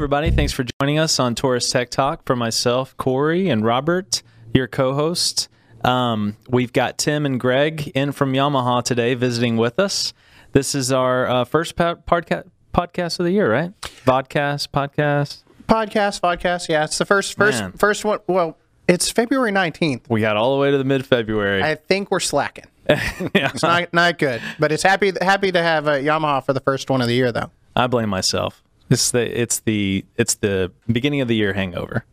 everybody. Thanks for joining us on Taurus Tech Talk. For myself, Corey, and Robert, your co hosts. Um, we've got Tim and Greg in from Yamaha today visiting with us. This is our uh, first po- podca- podcast of the year, right? Vodcast, podcast. Podcast, podcast. Yeah, it's the first, first, Man. first one. Well, it's February 19th. We got all the way to the mid February. I think we're slacking. It's not, not good, but it's happy happy to have uh, Yamaha for the first one of the year, though. I blame myself. It's the it's the it's the beginning of the year hangover.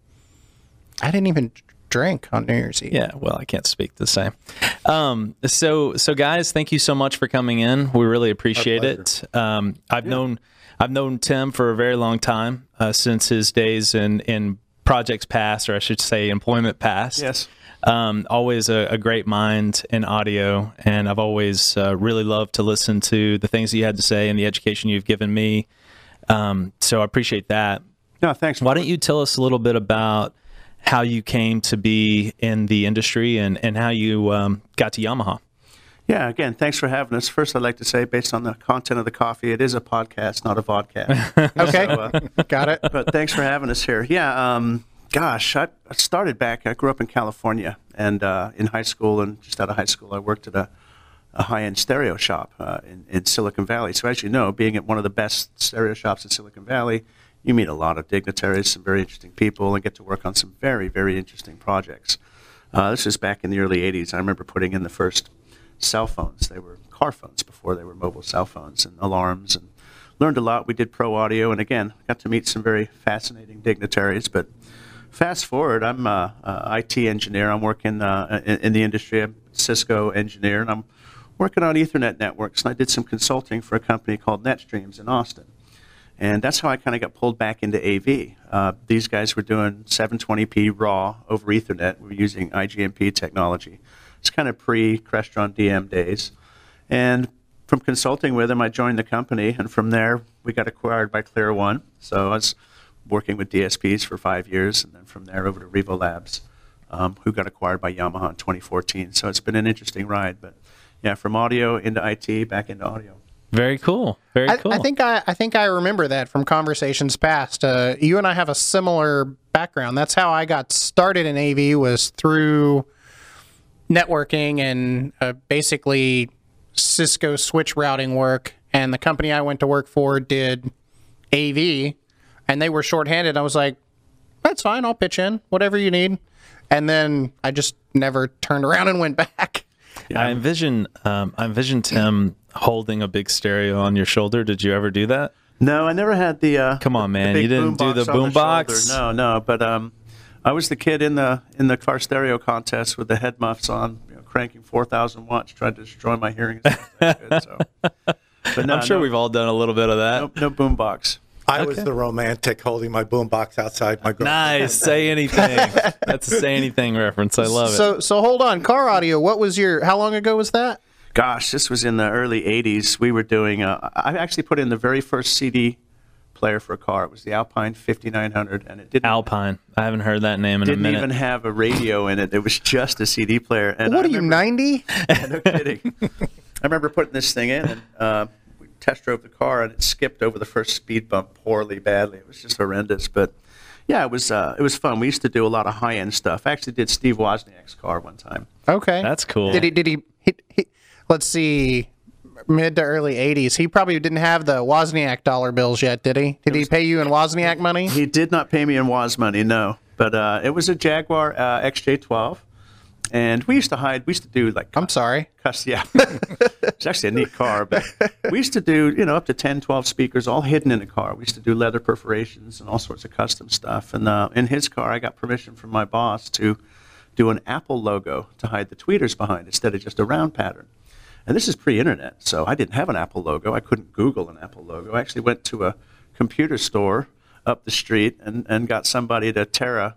I didn't even drink on New Year's Eve. Yeah, well, I can't speak the same. Um, so, so guys, thank you so much for coming in. We really appreciate it. Um, I've known I've known Tim for a very long time uh, since his days in in projects past, or I should say, employment past. Yes. Um, always a, a great mind in audio, and I've always uh, really loved to listen to the things that you had to say and the education you've given me. Um, so I appreciate that. No, thanks. Why don't you tell us a little bit about how you came to be in the industry and, and how you um, got to Yamaha? Yeah, again, thanks for having us. First, I'd like to say, based on the content of the coffee, it is a podcast, not a vodcast. Okay, So, uh, got it. but thanks for having us here. Yeah, um, gosh, I I started back. I grew up in California, and uh, in high school and just out of high school, I worked at a, a high-end stereo shop uh, in, in Silicon Valley. So, as you know, being at one of the best stereo shops in Silicon Valley, you meet a lot of dignitaries, some very interesting people, and get to work on some very, very interesting projects. Uh, this was back in the early '80s. I remember putting in the first cell phones. They were car phones before they were mobile cell phones and alarms and learned a lot. We did pro audio and again, got to meet some very fascinating dignitaries. But fast forward, I'm a, a IT engineer. I'm working uh, in, in the industry. I'm Cisco engineer and I'm working on Ethernet networks. And I did some consulting for a company called NetStreams in Austin. And that's how I kind of got pulled back into AV. Uh, these guys were doing 720p raw over Ethernet. We were using IGMP technology. It's kind of pre Crestron DM days. And from consulting with them, I joined the company. And from there, we got acquired by Clear One. So I was working with DSPs for five years. And then from there over to Revo Labs, um, who got acquired by Yamaha in 2014. So it's been an interesting ride. But yeah, from audio into IT, back into audio. Very cool. Very I, cool. I think I, I think I remember that from conversations past. Uh, you and I have a similar background. That's how I got started in AV was through networking and uh, basically Cisco switch routing work. And the company I went to work for did AV, and they were shorthanded. I was like, "That's fine. I'll pitch in whatever you need." And then I just never turned around and went back. I envision um, I envision Tim holding a big stereo on your shoulder. Did you ever do that? No, I never had the. Uh, Come on, man. You didn't do the on boom box? No, no. But um, I was the kid in the in the car stereo contest with the head muffs on, you know, cranking four thousand watts, trying to destroy my hearing. Good, so. But no, I'm sure no, we've all done a little bit of that. no, no boom box. I was the romantic holding my boombox outside my garage. Nice. Say anything. That's a say anything reference. I love it. So so hold on, car audio. What was your? How long ago was that? Gosh, this was in the early '80s. We were doing. Uh, I actually put in the very first CD player for a car. It was the Alpine 5900, and it didn't. Alpine. I haven't heard that name in a minute. Didn't even have a radio in it. It was just a CD player. And What I are you, remember- ninety? no kidding. I remember putting this thing in, and uh, we test drove the car, and it skipped over the first speed bump poorly, badly. It was just horrendous, but yeah, it was uh, it was fun. We used to do a lot of high end stuff. I actually did Steve Wozniak's car one time. Okay, That's cool. Did he? Did he, he, he? Let's see. Mid to early '80s. He probably didn't have the Wozniak dollar bills yet, did he? Did he pay you in Wozniak money? He did not pay me in Woz money, no, but uh, it was a Jaguar uh, XJ12, and we used to hide. We used to do like I'm sorry. Cuss, yeah. it's actually a neat car, but we used to do, you know, up to 10, 12 speakers all hidden in the car. We used to do leather perforations and all sorts of custom stuff. And uh, in his car, I got permission from my boss to do an Apple logo to hide the tweeters behind instead of just a round pattern. And this is pre-internet, so I didn't have an Apple logo. I couldn't Google an Apple logo. I actually went to a computer store up the street and, and got somebody to tear a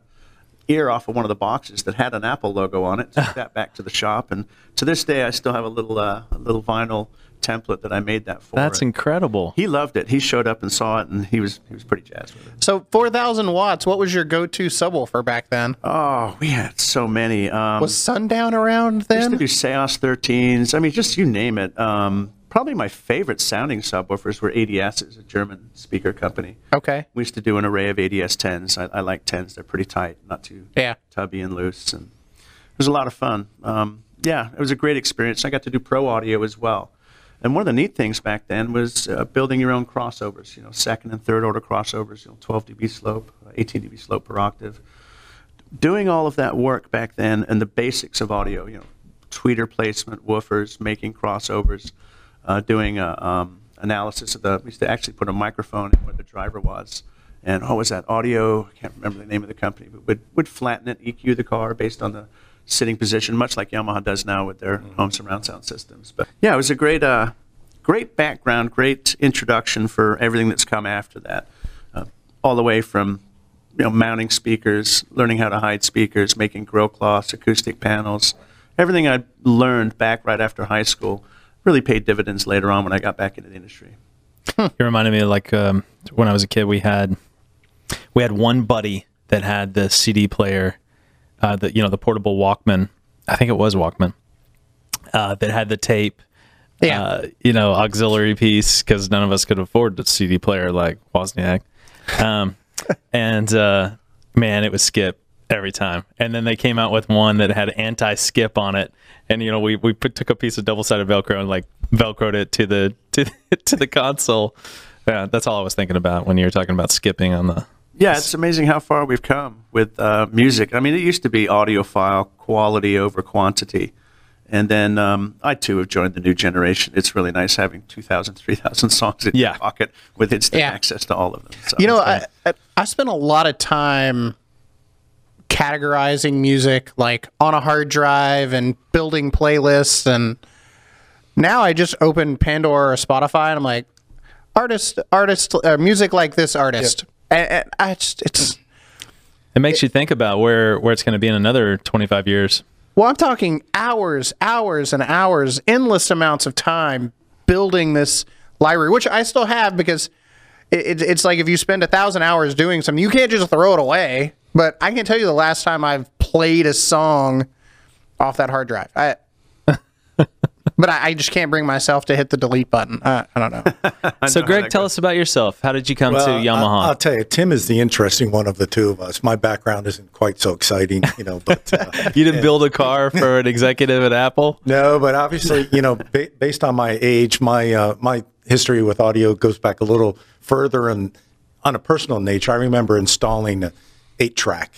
ear off of one of the boxes that had an Apple logo on it. Took that back to the shop, and to this day, I still have a little uh, a little vinyl template that I made that for. That's And incredible. He loved it. He showed up and saw it, and he was he was pretty jazzed with it. So 4,000 watts. What was your go-to subwoofer back then? Oh, we had so many. Um, Was Sundown around then? used to do Seos 13s. I mean, just you name it. Um, probably my favorite sounding subwoofers were ADSs, a German speaker company. Okay. We used to do an array of ADS 10s. I, I like 10s. They're pretty tight, not too Yeah. tubby and loose. And it was a lot of fun. Um, yeah, it was a great experience. I got to do pro audio as well. And one of the neat things back then was uh, building your own crossovers, you know, second and third order crossovers, you know, 12 dB slope, 18 dB slope per octave. Doing all of that work back then and the basics of audio, you know, tweeter placement, woofers, making crossovers, uh, doing a, um, analysis of the, we used to actually put a microphone in where the driver was. And what was that? Audio, I can't remember the name of the company, but would, would flatten it, EQ the car based on the sitting position, much like Yamaha does now with their home surround sound systems. But yeah, it was a great, uh, great background, great introduction for everything that's come after that. Uh, all the way from you know, mounting speakers, learning how to hide speakers, making grill cloths, acoustic panels. Everything I learned back right after high school really paid dividends later on when I got back into the industry. You reminded me of like um, when I was a kid, we had we had one buddy that had the CD player, uh, the you know the portable Walkman. I think it was Walkman uh, that had the tape. Yeah. Uh, you know, auxiliary piece because none of us could afford the CD player like Wozniak. Um, and uh, man, it was skip every time. And then they came out with one that had anti-skip on it, and you know, we we put, took a piece of double-sided Velcro and like velcroed it to the to to the console. Yeah, that's all I was thinking about when you were talking about skipping on the. Yeah, it's amazing how far we've come with uh, music. I mean, it used to be audiophile, quality over quantity. And then um, I too have joined the new generation. It's really nice having 2,000, 3,000 songs in Yeah. your pocket with instant Yeah. access to all of them. So You know, I, I I spent a lot of time categorizing music like on a hard drive and building playlists and now I just open Pandora or Spotify and I'm like artist artist uh, music like this artist. And, and I just it's It makes you think about where where it's going to be in another 25 years. well I'm talking hours, hours and hours, endless amounts of time building this library, which I still have because it, it, it's like if you spend a thousand hours doing something, you can't just throw it away. But I can tell you the last time I've played a song off that hard drive. I, but I, I just can't bring myself to hit the delete button. I, I don't know. So, Greg, tell us about yourself. How did you come to Yamaha? I, will tell you, Tim is the interesting one of the two of us. My background isn't quite so exciting, you know, but uh, you didn't build a car for an executive at Apple. no, but obviously, you know, ba- based on my age, my uh, my history with audio goes back a little further, and on a personal nature, I remember installing an eight track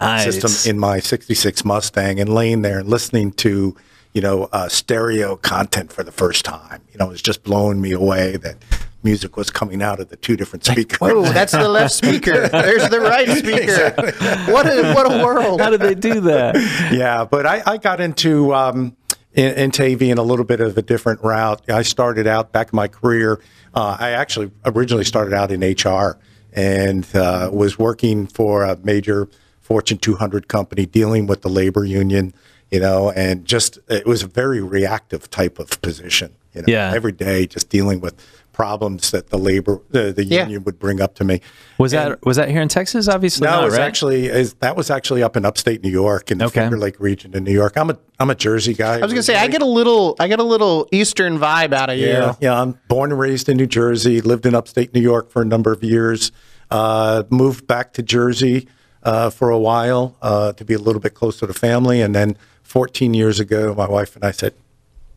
Nice. system in my '66 Mustang and laying there and listening to, you know, uh, stereo content for the first time. You know, it was just blowing me away that music was coming out of the two different speakers. Whoa, that's the left speaker. There's the right speaker. What a what a world. How did they do that? yeah, but I, I got into um, in, into AV in a little bit of a different route. I started out back in my career. Uh, I actually originally started out in HR and uh, was working for a major Fortune 200 company dealing with the labor union. You know, and just it was a very reactive type of position. You know, Yeah. every day just dealing with problems that the labor the, the Yeah. union would bring up to me. Was that was that here in Texas? Obviously, No, not, it was right? actually is that was actually up in upstate New York in the Okay. Finger Lake region in New York. I'm a I'm a Jersey guy. I was gonna say I get a little I get a little Eastern vibe out of you. yeah, yeah. I'm born and raised in New Jersey. Lived in upstate New York for a number of years. Uh, moved back to Jersey uh, for a while uh, to be a little bit closer to family, and then 14 years ago, my wife and I said,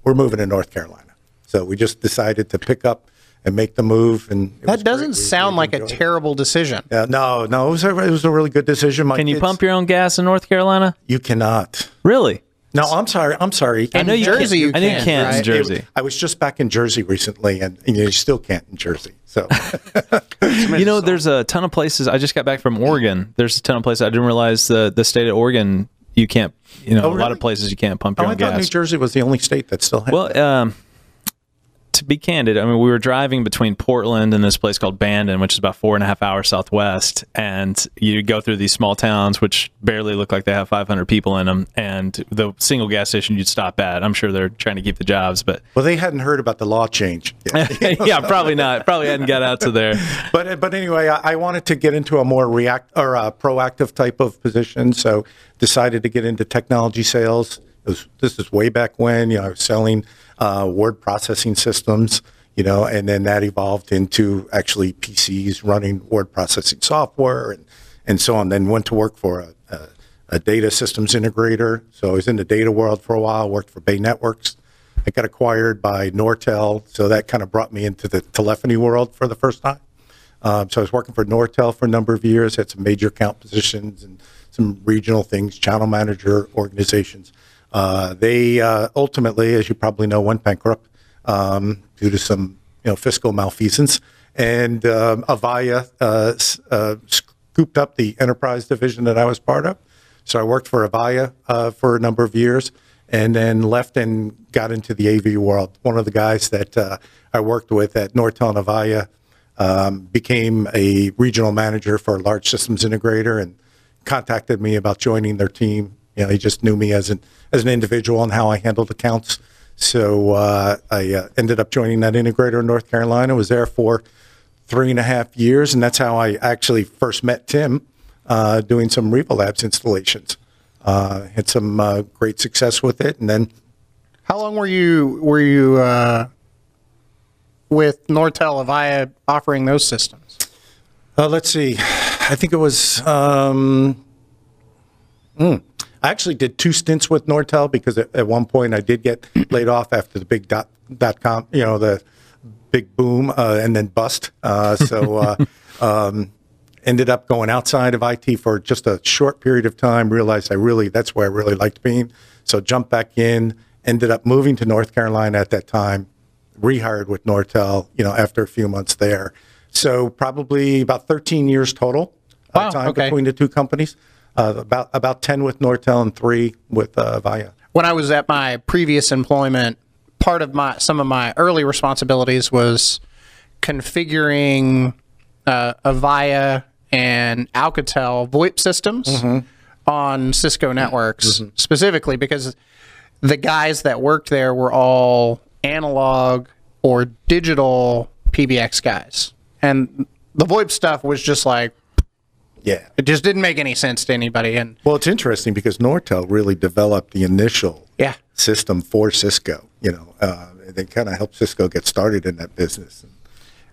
"We're moving to North Carolina." So we just decided to pick up and make the move. And That doesn't We- sound like a terrible decision. Yeah, no, no, it was a, it was a really good decision. My Can you kids- pump your own gas in North Carolina? You cannot. Really? No, I'm sorry. I'm sorry. I know you Jersey Can't, you I know you can, can't in right? Jersey. I was just back in Jersey recently, and, and you still can't in Jersey. So You know, there's a ton of places. I just got back from Oregon. There's a ton of places. I didn't realize the the state of Oregon. You can't. You know, a lot of places you can't pump your oh, your I own thought New. Jersey was the only state that still had. Well, um, to be candid, I mean, we were driving between Portland and this place called Bandon, which is about four and a half hours southwest. And you go through these small towns, which barely look like they have 500 people in them. And the single gas station you'd stop at, I'm sure they're trying to keep the jobs, but well, they hadn't heard about the law change. yeah, probably not. Probably hadn't got out to there. but but anyway, I, I wanted to get into a more react or proactive type of position, so decided to get into technology sales. was, this is way back when, you know, I was selling uh, word processing systems, you know, and then that evolved into actually PCs running word processing software and, and so on. Then went to work for a, a, a data systems integrator. So I was in the data world for a while, worked for Bay Networks. I got acquired by Nortel, so that kind of brought me into the telephony world for the first time. Um, so I was working for Nortel for a number of years, had some major account positions and some regional things, channel manager organizations. Uh, they uh, ultimately, as you probably know, went bankrupt um, due to some you know fiscal malfeasance, and um, Avaya uh, uh, scooped up the enterprise division that I was part of. So I worked for Avaya for a number of years, and then left and got into the AV world. One of the guys that uh, I worked with at Nortel Avaya um, became a regional manager for a large systems integrator and contacted me about joining their team. You know, he just knew me as an as an individual and how I handled accounts. So uh, I uh, ended up joining that integrator in North Carolina. Was there for three and a half years, and that's how I actually first met Tim uh, doing some Revo Labs installations. Uh, had some uh, great success with it, and then How long were you were you uh, with Nortel Avaya offering those systems? Uh, let's see. I think it was. Um, mm, I actually did two stints with Nortel because at, at one point I did get laid off after the big dot dot com, you know, the big boom uh, and then bust. Uh, so uh, um, ended up going outside of IT for just a short period of time. Realized I really that's where I really liked being. So jumped back in. Ended up moving to North Carolina at that time. Rehired with Nortel, you know, after a few months there. So probably about 13 years total uh, Wow, time okay. between the two companies. Uh, about about 10 with Nortel and three with uh, Avaya. when I was at my previous employment, part of my some of my early responsibilities was configuring uh, Avaya and Alcatel VoIP systems on Cisco networks specifically because the guys that worked there were all analog or digital PBX guys, and the VoIP stuff was just like Yeah. it just didn't make any sense to anybody. And Well, it's interesting because Nortel really developed the initial yeah, system for Cisco. You know, uh, they kind of helped Cisco get started in that business.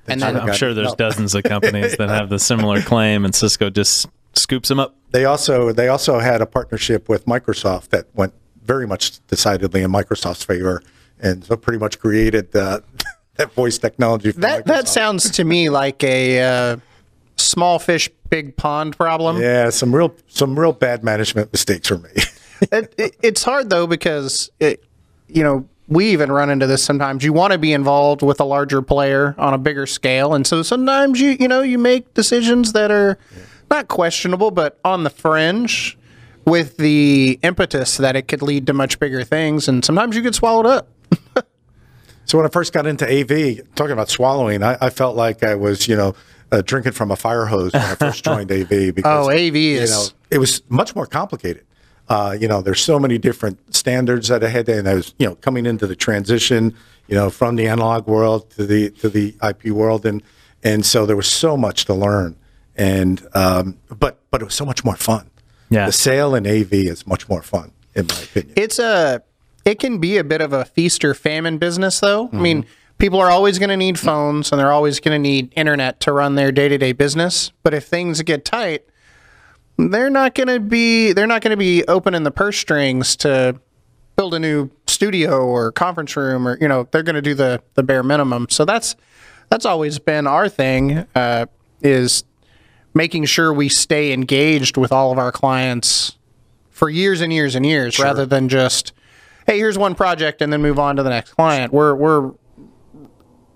and sorta then I'm sure there's dozens of companies that have the similar claim, and Cisco just scoops them up. They also they also had a partnership with Microsoft that went very much decidedly in Microsoft's favor, and so pretty much created uh, that voice technology. For That that sounds to me like a uh, small fish, big pond problem. yeah, some real some real bad management mistakes were made. It, it, it's hard though because it, you know, we even run into this sometimes. You want to be involved with a larger player on a bigger scale, and so sometimes you you know you make decisions that are not questionable, but on the fringe, with the impetus that it could lead to much bigger things, and sometimes you get swallowed up. So when I first got into AV, talking about swallowing, I, I felt like I was, you know, uh, drinking from a fire hose when I first joined AV. Because, Oh, AV you is- know, it was much more complicated. Uh, you know, there's so many different standards that I had, and I was, you know, coming into the transition, you know, from the analog world to the to the IP world, and and so there was so much to learn, and um, but but it was so much more fun. Yeah. the sale in AV is much more fun, in my opinion. It's a it can be a bit of a feast or famine business though. I mean, people are always going to need phones and they're always going to need internet to run their day-to-day business, but if things get tight, they're not going to be they're not going to be opening the purse strings to build a new studio or conference room or you know, they're going to do the the bare minimum. So that's that's always been our thing uh, is making sure we stay engaged with all of our clients for years and years and years rather than just hey here's one project and then move on to the next client. We're we're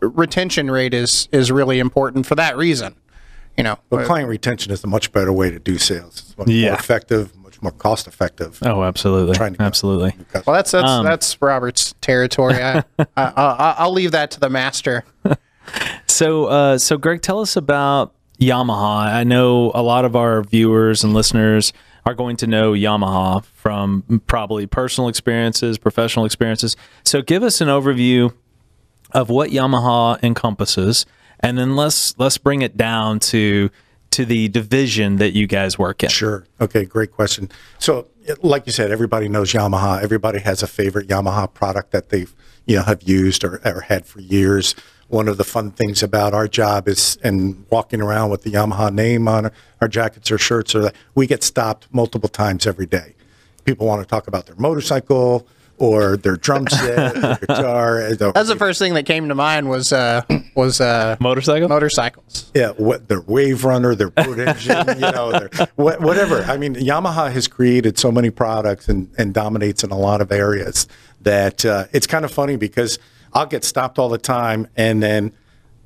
retention rate is is really important for that reason you know But client retention is a much better way to do sales. It's much Yeah. more effective, much more cost effective. Oh, absolutely, Trying to absolutely. well that's that's Um, that's robert's territory I, I, I i'll leave that to the master So, uh, so Greg, tell us about Yamaha. I know a lot of our viewers and listeners are going to know Yamaha from probably personal experiences, professional experiences. So, give us an overview of what Yamaha encompasses, and then let's let's bring it down to to the division that you guys work in? Sure. Okay, great question. So, like you said, everybody knows Yamaha. Everybody has a favorite Yamaha product that they've you know have used or, or had for years. One of the fun things about our job is, and walking around with the Yamaha name on our, jackets or shirts, or we get stopped multiple times every day. People want to talk about their motorcycle or their drum set, their guitar. That's the first thing that came to mind was uh, was uh, Motorcycle? motorcycles. yeah, what their wave runner, their boat engine, you know, their, wha- whatever. I mean, Yamaha has created so many products and, and dominates in a lot of areas that uh, it's kind of funny because I'll get stopped all the time and then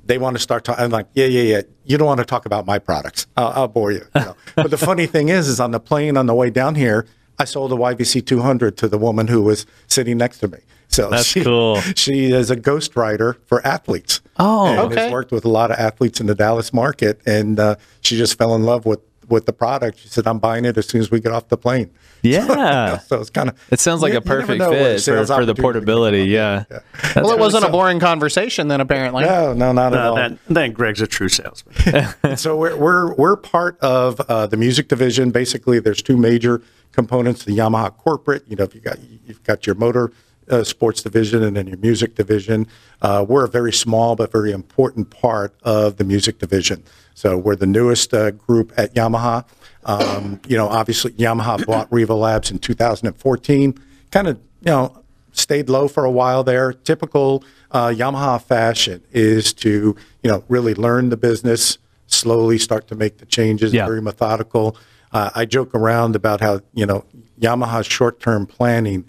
they want to start talking. I'm like, yeah, yeah, yeah. You don't want to talk about my products. I'll, I'll bore you. you know. but the funny thing is, is on the plane on the way down here, I sold a YVC 200 to the woman who was sitting next to me. So That's she, cool. She is a ghostwriter for athletes. Oh, and okay. has worked with a lot of athletes in the Dallas market, and uh, she just fell in love with with the product. She said, "I'm buying it as soon as we get off the plane." Yeah. so it's kind of It sounds like a perfect fit for, for the portability. Yeah. That's Well, it wasn't a boring conversation then, apparently. No, no, not at Uh, all. then, then Greg's a true salesman. so we're we're we're part of uh, the music division. Basically, there's two major components: the Yamaha corporate. You know, if you got you've got your motor uh, sports division and then your music division. Uh, we're a very small but very important part of the music division. So we're the newest uh, group at Yamaha. Um, you know, obviously Yamaha bought Revo Labs in 2014. Kind of you know stayed low for a while there. Typical uh, Yamaha fashion is to you know really learn the business, slowly start to make the changes, Yeah. very methodical. Uh, I joke around about how you know Yamaha's short-term planning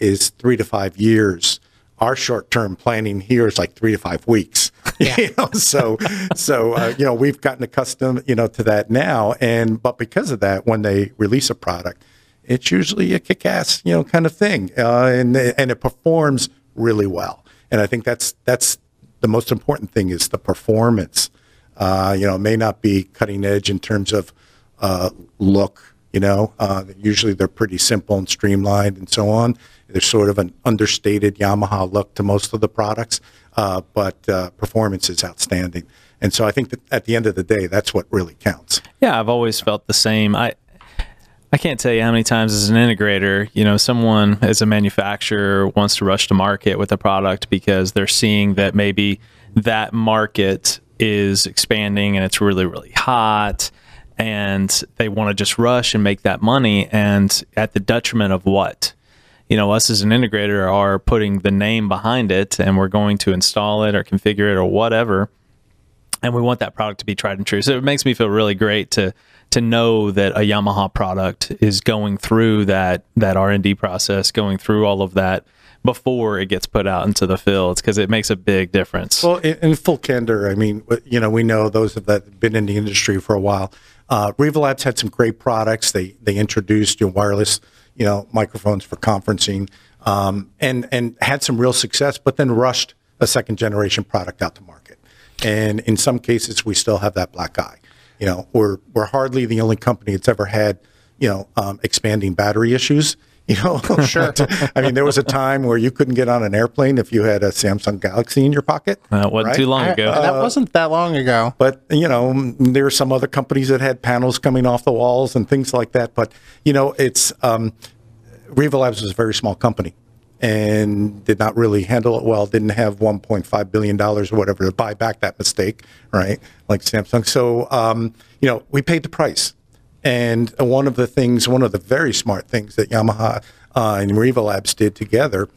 is three to five years. Our short-term planning here is like three to five weeks. you know, so so uh, you know we've gotten accustomed you know to that now, and but because of that, when they release a product, it's usually a kick-ass, you know, kind of thing, uh, and and it performs really well. And I think that's that's the most important thing is the performance. Uh, you know, it may not be cutting edge in terms of uh, look. You know, uh, usually they're pretty simple and streamlined and so on. There's sort of an understated Yamaha look to most of the products, uh, but uh, performance is outstanding. And so I think that at the end of the day, that's what really counts. Yeah, I've always felt the same. I I can't tell you how many times as an integrator, you know, someone as a manufacturer wants to rush to market with a product because they're seeing that maybe that market is expanding and it's really really hot and they want to just rush and make that money and at the detriment of what? You know, us as an integrator are putting the name behind it and we're going to install it or configure it or whatever. And we want that product to be tried and true. So it makes me feel really great to to know that a Yamaha product is going through that that R and D process, going through all of that before it gets put out into the fields because it makes a big difference. Well, in, in full candor, I mean, you know, we know those that have been in the industry for a while. Uh, Revo Labs had some great products. They they introduced wireless, you know, microphones for conferencing, um, and and had some real success. But then rushed a second generation product out to market, and in some cases, we still have that black eye. You know, we're we're hardly the only company that's ever had, you know, um, expanding battery issues. You know, sure. I mean, there was a time where you couldn't get on an airplane if you had a Samsung Galaxy in your pocket. that wasn't right? too long I- ago. that wasn't that long ago. But you know, mm, there are some other companies that had panels coming off the walls and things like that. But you know, it's um, Revo Labs was a very small company and did not really handle it well. Didn't have 1.5 billion dollars or whatever to buy back that mistake, right? Like Samsung. So um, you know, we paid the price. And one of the things, one of the very smart things that Yamaha uh, and Revo Labs did together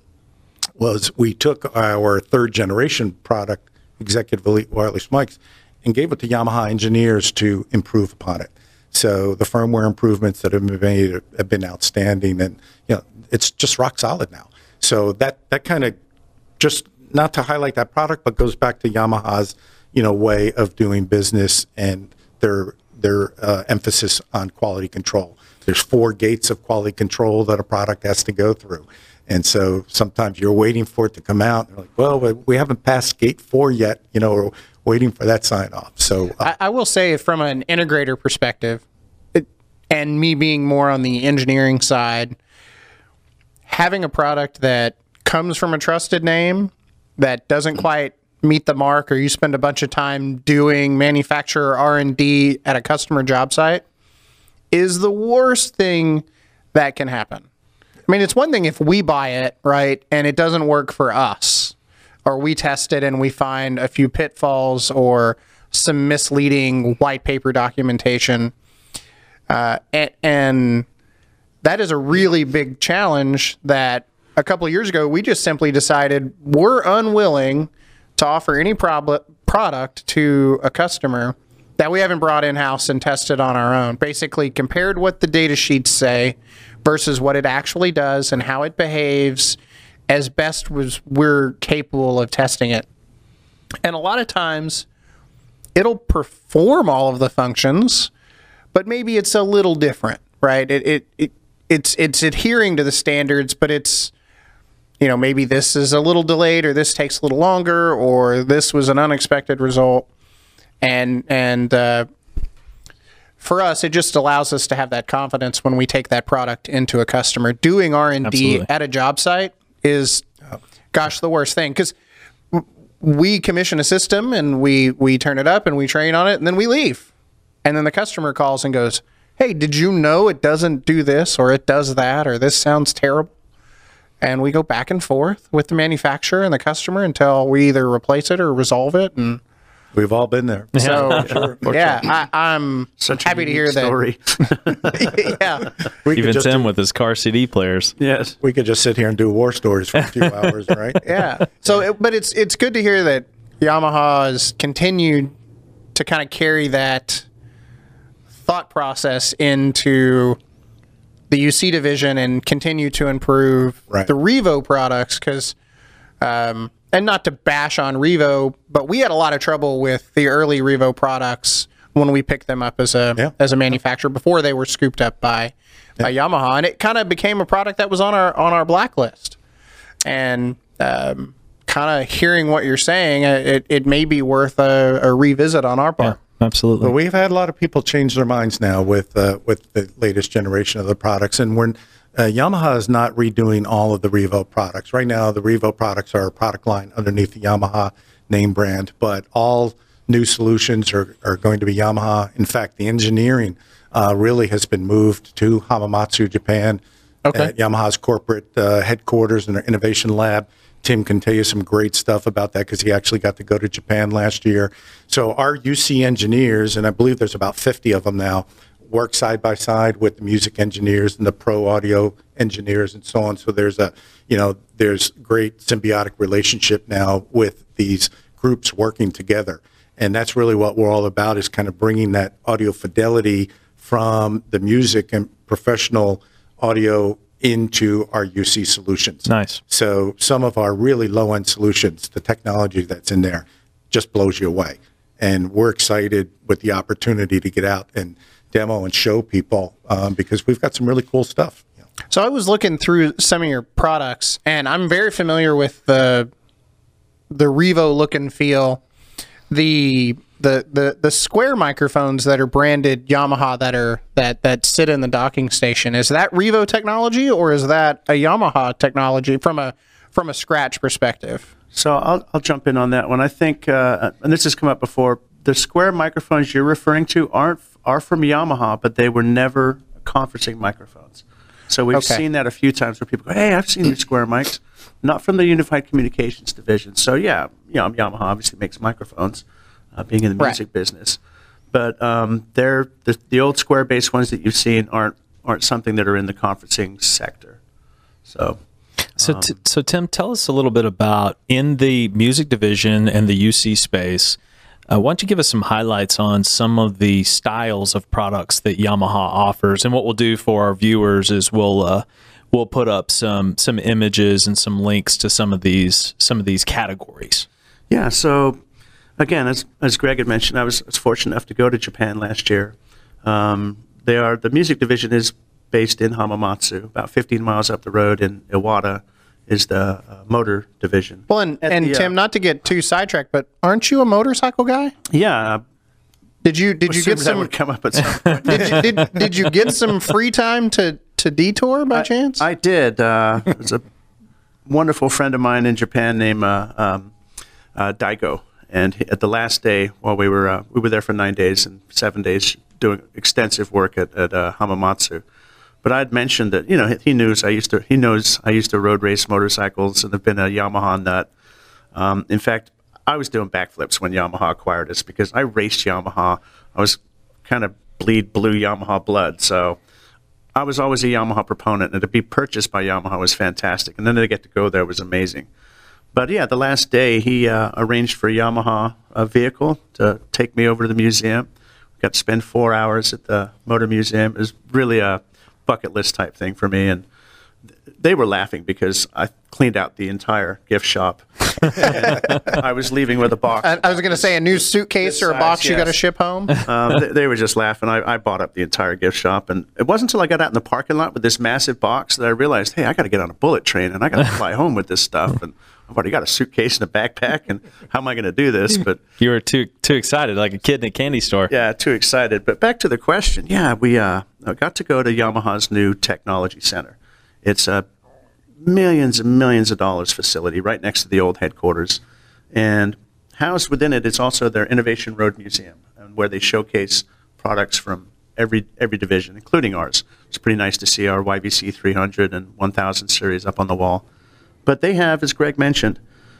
was we took our third generation product, Executive Elite Wireless Mics, and gave it to Yamaha engineers to improve upon it. So the firmware improvements that have been made have been outstanding, and you know it's just rock solid now. So that that kind of just not to highlight that product, but goes back to Yamaha's you know way of doing business and their their uh, emphasis on quality control. There's four gates of quality control that a product has to go through. And so sometimes you're waiting for it to come out. And like, well, we- we haven't passed gate four yet, you know, or waiting for that sign off. So uh, I, I will say, from an integrator perspective, it, and me being more on the engineering side, having a product that comes from a trusted name that doesn't quite meet the mark or you spend a bunch of time doing manufacturer R&D at a customer job site is the worst thing that can happen. I mean, it's one thing if we buy it, right, and it doesn't work for us, or we test it and we find a few pitfalls or some misleading white paper documentation. Uh, and, and that is a really big challenge that a couple years ago we just simply decided we're unwilling to offer any prob- product to a customer that we haven't brought in house and tested on our own. Basically, compared what the data sheets say versus what it actually does and how it behaves as best as we're capable of testing it. And a lot of times it'll perform all of the functions, but maybe it's a little different, right? It, it, it it's it's adhering to the standards, but it's you know maybe this is a little delayed or this takes a little longer or this was an unexpected result. And and uh, for us it just allows us to have that confidence when we take that product into a customer. Doing r&d Absolutely. at a job site is gosh the worst thing because we commission a system and we we turn it up and we train on it and then we leave. And then the customer calls and goes hey did you know it doesn't do this or it does that or this sounds terrible and we go back and forth with the manufacturer and the customer until we either replace it or resolve it and We've all been there. so yeah I, i'm Such a happy to hear unique that story. yeah We could Even just Tim do- with his car CD players. yes. we could just sit here and do war stories for a few hours, right? yeah. So, it, but it's it's good to hear that Yamaha has continued to kind of carry that thought process into the UC division and continue to improve Right. the Revo products because, um, and not to bash on Revo, but we had a lot of trouble with the early Revo products when we picked them up as a Yeah. as a manufacturer before they were scooped up by by Yamaha, and it kind of became a product that was on our on our blacklist and um, kind of hearing what you're saying, uh, it, it may be worth a, a revisit on our part. Absolutely. But we've had a lot of people change their minds now with uh, with the latest generation of the products, and we're uh, Yamaha is not redoing all of the Revo products right now. The Revo products are a product line underneath the Yamaha name brand, but all new solutions are, are going to be Yamaha. In fact, the engineering uh, really has been moved to Hamamatsu, Japan, Okay. at Yamaha's corporate uh, headquarters and their innovation lab. Tim can tell you some great stuff about that because he actually got to go to Japan last year. So our UC engineers, and I believe there's about 50 of them now, work side by side with the music engineers and the pro audio engineers and so on. So there's a, you know, there's great symbiotic relationship now with these groups working together. And that's really what we're all about is kind of bringing that audio fidelity from the music and professional audio into our UC solutions. Nice. So some of our really low end solutions, the technology that's in there just blows you away. And we're excited with the opportunity to get out and demo and show people um, because we've got some really cool stuff. So I was looking through some of your products, and I'm very familiar with the the Revo look and feel. The the the the square microphones that are branded Yamaha that are that that sit in the docking station is that Revo technology or is that a Yamaha technology from a from a scratch perspective? So I'll, I'll jump in on that one. I think, uh, and this has come up before, the square microphones you're referring to aren't are from Yamaha, but they were never conferencing microphones. So we've Okay. seen that a few times where people go, "Hey, I've seen these square mics," not from the Unified Communications division. So yeah, you know, Yamaha obviously makes microphones, uh, being in the Right. music business, but um, they're the, the old square based ones that you've seen aren't aren't something that are in the conferencing sector. So So, t- so Tim, tell us a little bit about in the music division and the UC space. Uh, why don't you give us some highlights on some of the styles of products that Yamaha offers? And what we'll do for our viewers is we'll uh, we'll put up some some images and some links to some of these some of these categories. Yeah. So again, as as Greg had mentioned, I was, was fortunate enough to go to Japan last year. Um, they are the music division is based in Hamamatsu, about 15 miles up the road in Iwata is the uh, motor division. Well, and, At and the, uh, Tim, not to get too sidetracked, but aren't you a motorcycle guy? Yeah. Did you did you get some would come up at some point. did, you, did, did you get some free time to to detour by chance? I did. Uh, there's a wonderful friend of mine in Japan named uh, um, uh, Daigo. And at the last day, while we were uh, we were there for nine days and seven days doing extensive work at, at uh, Hamamatsu. But I had mentioned that you know he, he knows I used to he knows I used to road race motorcycles and have been a Yamaha nut. Um, in fact, I was doing backflips when Yamaha acquired us because I raced Yamaha. I was kind of bleed blue Yamaha blood, so I was always a Yamaha proponent, and to be purchased by Yamaha was fantastic. And then to get to go there was amazing. But yeah, the last day he uh, arranged for a Yamaha uh, vehicle to take me over to the museum. Got to spend four hours at the Motor Museum. It was really a bucket list type thing for me, and they were laughing because I cleaned out the entire gift shop. And I was leaving with a box. I, I was going to say a new suitcase This or a size, box you got to ship home. um, they, they were just laughing. I, I bought up the entire gift shop, and it wasn't until I got out in the parking lot with this massive box that I realized, hey, I got to get on a bullet train and I got to fly home with this stuff. And I've already got a suitcase and a backpack, and how am I going to do this? But You were too too excited, like a kid in a candy store. yeah, too excited. But back to the question. Yeah, we uh, got to go to Yamaha's new technology center. It's a millions and millions of dollars facility right next to the old headquarters. And housed within it is also their Innovation Road Museum, and where they showcase products from every every division, including ours. It's pretty nice to see our YVC 300 and 1000 series up on the wall. But they have, as Greg mentioned,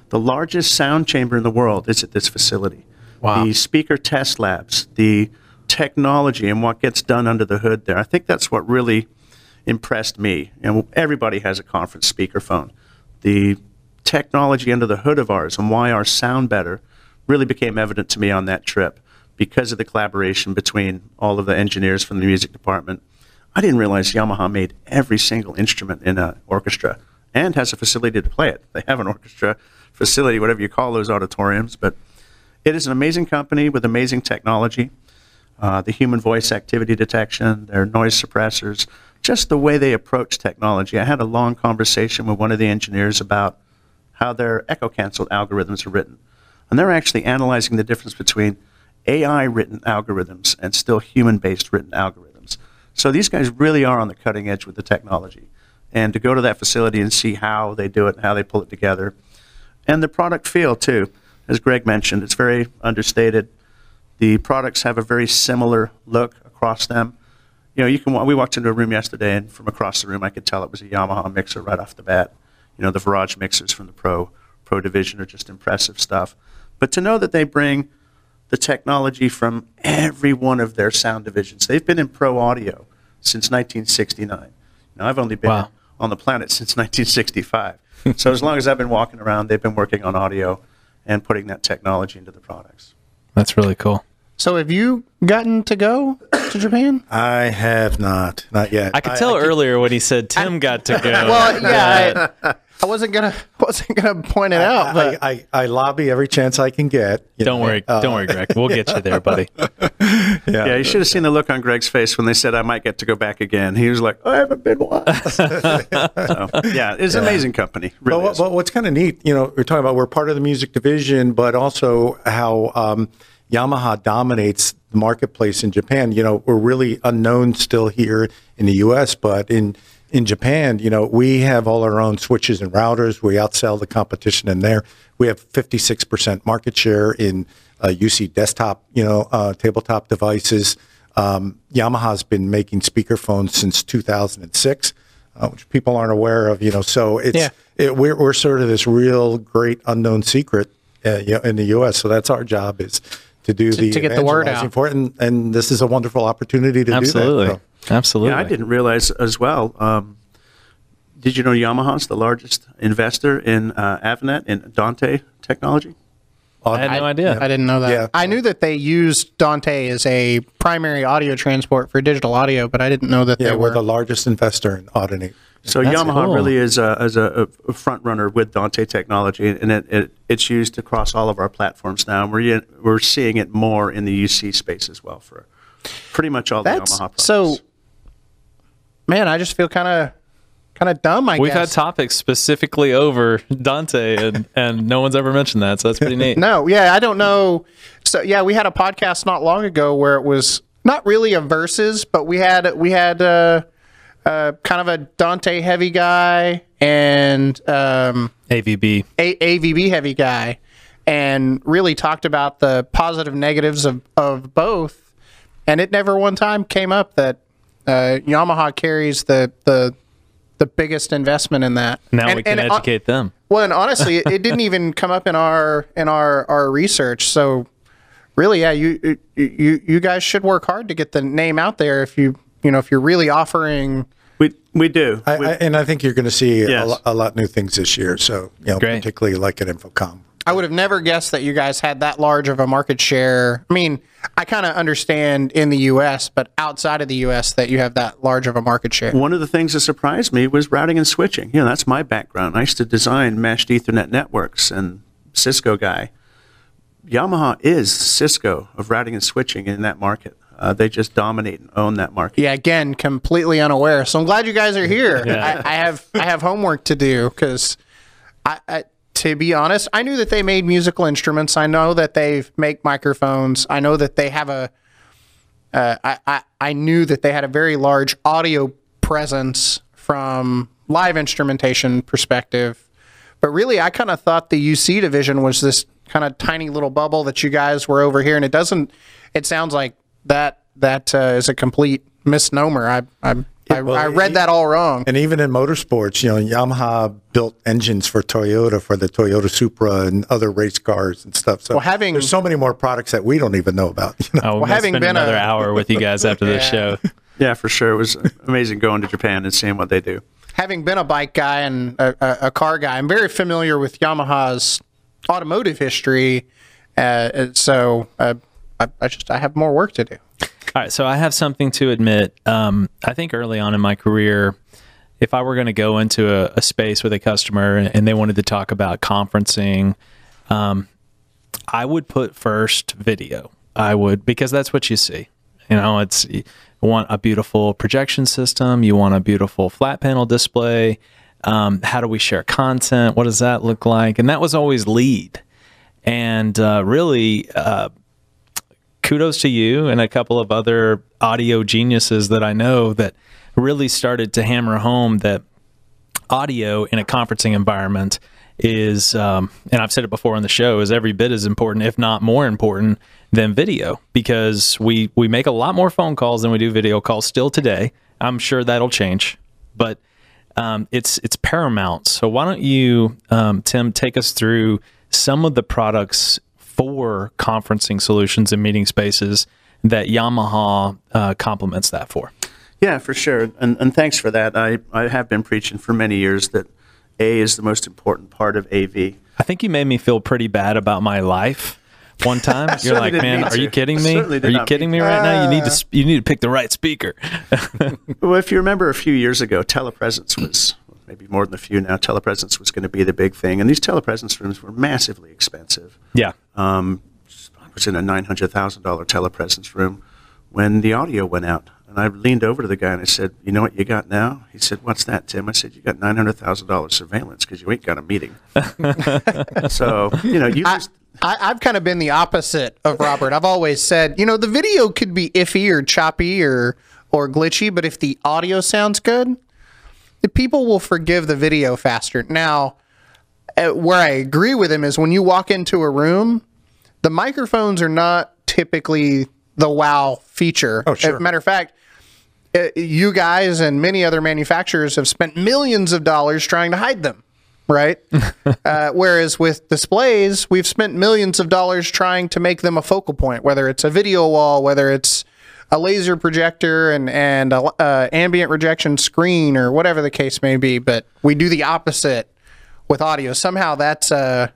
the largest sound chamber in the world is at this facility. Wow. The speaker test labs, the technology, and what gets done under the hood there. I think that's what really impressed me. And everybody has a conference speakerphone. The technology under the hood of ours and why our sound better really became evident to me on that trip because of the collaboration between all of the engineers from the music department. I didn't realize Yamaha made every single instrument in an orchestra and has a facility to play it. They have an orchestra facility, whatever you call those auditoriums, but it is an amazing company with amazing technology. Uh, the human voice activity detection, their noise suppressors, just the way they approach technology. I had a long conversation with one of the engineers about how their echo canceled algorithms are written. And they're actually analyzing the difference between AI written algorithms and still human based written algorithms. So these guys really are on the cutting edge with the technology. And to go to that facility and see how they do it and how they pull it together. And the product feel, too. As Greg mentioned, it's very understated. The products have a very similar look across them. You know, you can. We walked into a room yesterday, and from across the room, I could tell it was a Yamaha mixer right off the bat. You know, the Rivage mixers from the Pro Pro division are just impressive stuff. But to know that they bring the technology from every one of their sound divisions, they've been in Pro Audio since 1969. Now, I've only been Wow. on the planet since 1965. so as long as I've been walking around, they've been working on audio and putting that technology into the products. That's really cool. So have you gotten to go to Japan? I have not, not yet. I could tell keep- earlier when he said Tim got to go. Well, yeah, I, I wasn't gonna wasn't gonna point it out, but I, I, I lobby every chance I can get. don't know. worry, Uh, don't worry, Greg. We'll get you there, buddy. Yeah, you should have seen the look on Greg's face when they said I might get to go back again. He was like, I haven't been once. so, yeah, it's an amazing company. But, Really what- is. but what's kind of neat, you know, we're talking about we're part of the music division, but also how um, Yamaha dominates the marketplace in Japan. You know, we're really unknown still here in the U.S., but in in Japan, you know, we have all our own switches and routers. We outsell the competition in there. We have 56% market share in uh, UC desktop, you know, uh, tabletop devices. Um, Yamaha's been making speakerphones since 2006, uh, which people aren't aware of, you know. So it's Yeah. it, we're we're sort of this real great unknown secret uh, in the U.S. So that's our job is to do the to get the word out. for it, and, and this is a wonderful opportunity to Absolutely, do that. So- absolutely. yeah, I didn't realize as well. Um, did you know Yamaha's the largest investor in uh, Audinate in Dante technology? I had no idea. I didn't know that. Yeah. I knew that they used Dante as a primary audio transport for digital audio, but I didn't know that Yeah, they we're were. the largest investor in Audinate. So That's Yamaha cool. really is a, is a, a front runner with Dante technology, and it, it, it's used across all of our platforms now. And we're we're seeing it more in the UC space as well for pretty much all the Yamaha products. so. Man, I just feel kind of kind of dumb. I We've had topics specifically over Dante, and, and no one's ever mentioned that, so that's pretty neat. No, yeah, I don't know. So yeah, we had a podcast not long ago where it was not really a versus, but we had we had uh, uh, kind of a Dante heavy guy and um, AVB. a- AVB heavy guy, and really talked about the positive negatives of, of both. And it never one time came up that uh, Yamaha carries the the the biggest investment in that. Now And- we can and it- educate them. well, and honestly, it, it didn't even come up in our in our our research. So, really, yeah, you you you guys should work hard to get the name out there. If you you know if you're really offering, We we do. I, We- I, and I think you're going to see Yes. a, a lot new things this year. So, you know, Great. particularly like at InfoComm. I would have never guessed that you guys had that large of a market share. I mean, I kind of understand in the U.S., but outside of the U.S., that you have that large of a market share. One of the things that surprised me was routing and switching. You know, that's my background. I used to design meshed Ethernet networks and Cisco guy. Yamaha is Cisco of routing and switching in that market. Uh, they just dominate and own that market. Yeah, again, completely unaware. So I'm glad you guys are here. I, I have I have homework to do because I, I to be honest, I knew that they made musical instruments. I know that they make microphones. I know that they have a. Uh, I, I I knew that they had a very large audio presence from live instrumentation perspective, but really, I kind of thought the UC division was this kind of tiny little bubble that you guys were over here, and it doesn't. It sounds like that that uh, is a complete misnomer. I I I, well, I read it- that all wrong. And even in motorsports, you know, Yamaha built engines for Toyota for the Toyota Supra and other race cars and stuff. So Well, having- there's so many more products that we don't even know about. You know? Oh, we're having spend been another a- hour with you guys after this show. Yeah, for sure. It was amazing going to Japan and seeing what they do. having been a bike guy and a, a, a car guy, I'm very familiar with Yamaha's automotive history. Uh, so uh, I, I just I have more work to do. All right, so I have something to admit. Um, I think early on in my career, if I were going to go into a, a space with a customer and they wanted to talk about conferencing, um, I would put first video. I would because that's what you see. You know, it's you want a beautiful projection system, you want a beautiful flat panel display. Um, how do we share content? What does that look like? And that was always lead. And uh, really, uh, kudos to you and a couple of other audio geniuses that I know that really started to hammer home that audio in a conferencing environment is, um, and I've said it before on the show, is every bit as important, if not more important, than video because we we make a lot more phone calls than we do video calls still today. I'm sure that'll change, but um, it's it's paramount. So why don't you, um, Tim, take us through some of the products for conferencing solutions and meeting spaces that Yamaha uh, complements that for? Yeah, for sure. And, and thanks for that. I, I have been preaching for many years that A is the most important part of AV. I think you made me feel pretty bad about my life one time. You're like, man, are you kidding me? Are you kidding me right now? You need to you need to pick the right speaker. Well, if you remember a few years ago, telepresence was maybe more than a few now. Telepresence was going to be the big thing, and these telepresence rooms were massively expensive. yeah. Um, I was in a nine hundred thousand dollar telepresence room when the audio went out, and I leaned over to the guy and I said, "You know what you got now?" He said, "What's that, Tim?" I said, "You got nine hundred thousand dollars surveillance because you ain't got a meeting." so you know, you I, just I, I've kind of been the opposite of Robert. I've always said, you know, the video could be iffy or choppy or or glitchy, but if the audio sounds good, the people will forgive the video faster. Now, uh, where I agree with him is when you walk into a room, the microphones are not typically the wow feature. Oh, sure. As a matter of fact, uh, you guys and many other manufacturers have spent millions of dollars trying to hide them, right? uh, whereas with displays, we've spent millions of dollars trying to make them a focal point, whether it's a video wall, whether it's a laser projector and and a uh, ambient rejection screen or whatever the case may be. But we do the opposite with audio. Somehow that's a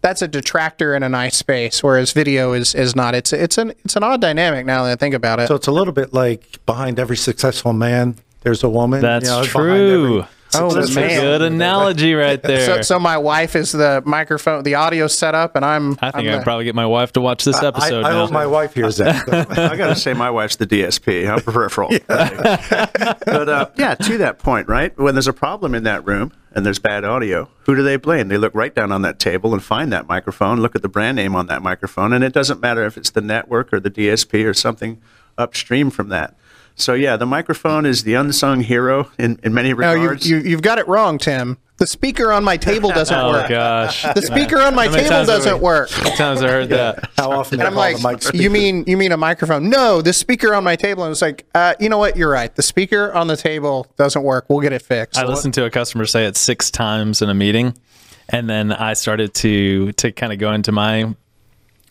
that's a detractor in a nice space, whereas video is is not. It's it's an it's an odd dynamic now that I think about it. So it's a little bit like behind every successful man, there's a woman. That's you know, true. every Oh, That's a man. good analogy right there. So, so my wife is the microphone, the audio setup, and I'm. I think I'm I'd the- probably get my wife to watch this I, episode I now. hope my wife hears that. I got to say, my wife's the DSP. I'm peripheral. but uh, yeah, to that point, right? When there's a problem in that room and there's bad audio, who do they blame? They look right down on that table and find that microphone, look at the brand name on that microphone, and it doesn't matter if it's the network or the DSP or something upstream from that. So yeah, the microphone is the unsung hero in, in many No, you, regards. you, you've got it wrong, Tim. The speaker on my table doesn't work. Oh work. gosh. The speaker on my table doesn't we- work. How many times I heard that? How often And I'm like, the you mean you mean a microphone? No, the speaker on my table. And it's like, uh, you know what? You're right. The speaker on the table doesn't work. We'll get it fixed. I listened to a customer say it six times in a meeting, and then I started to to kind of go into my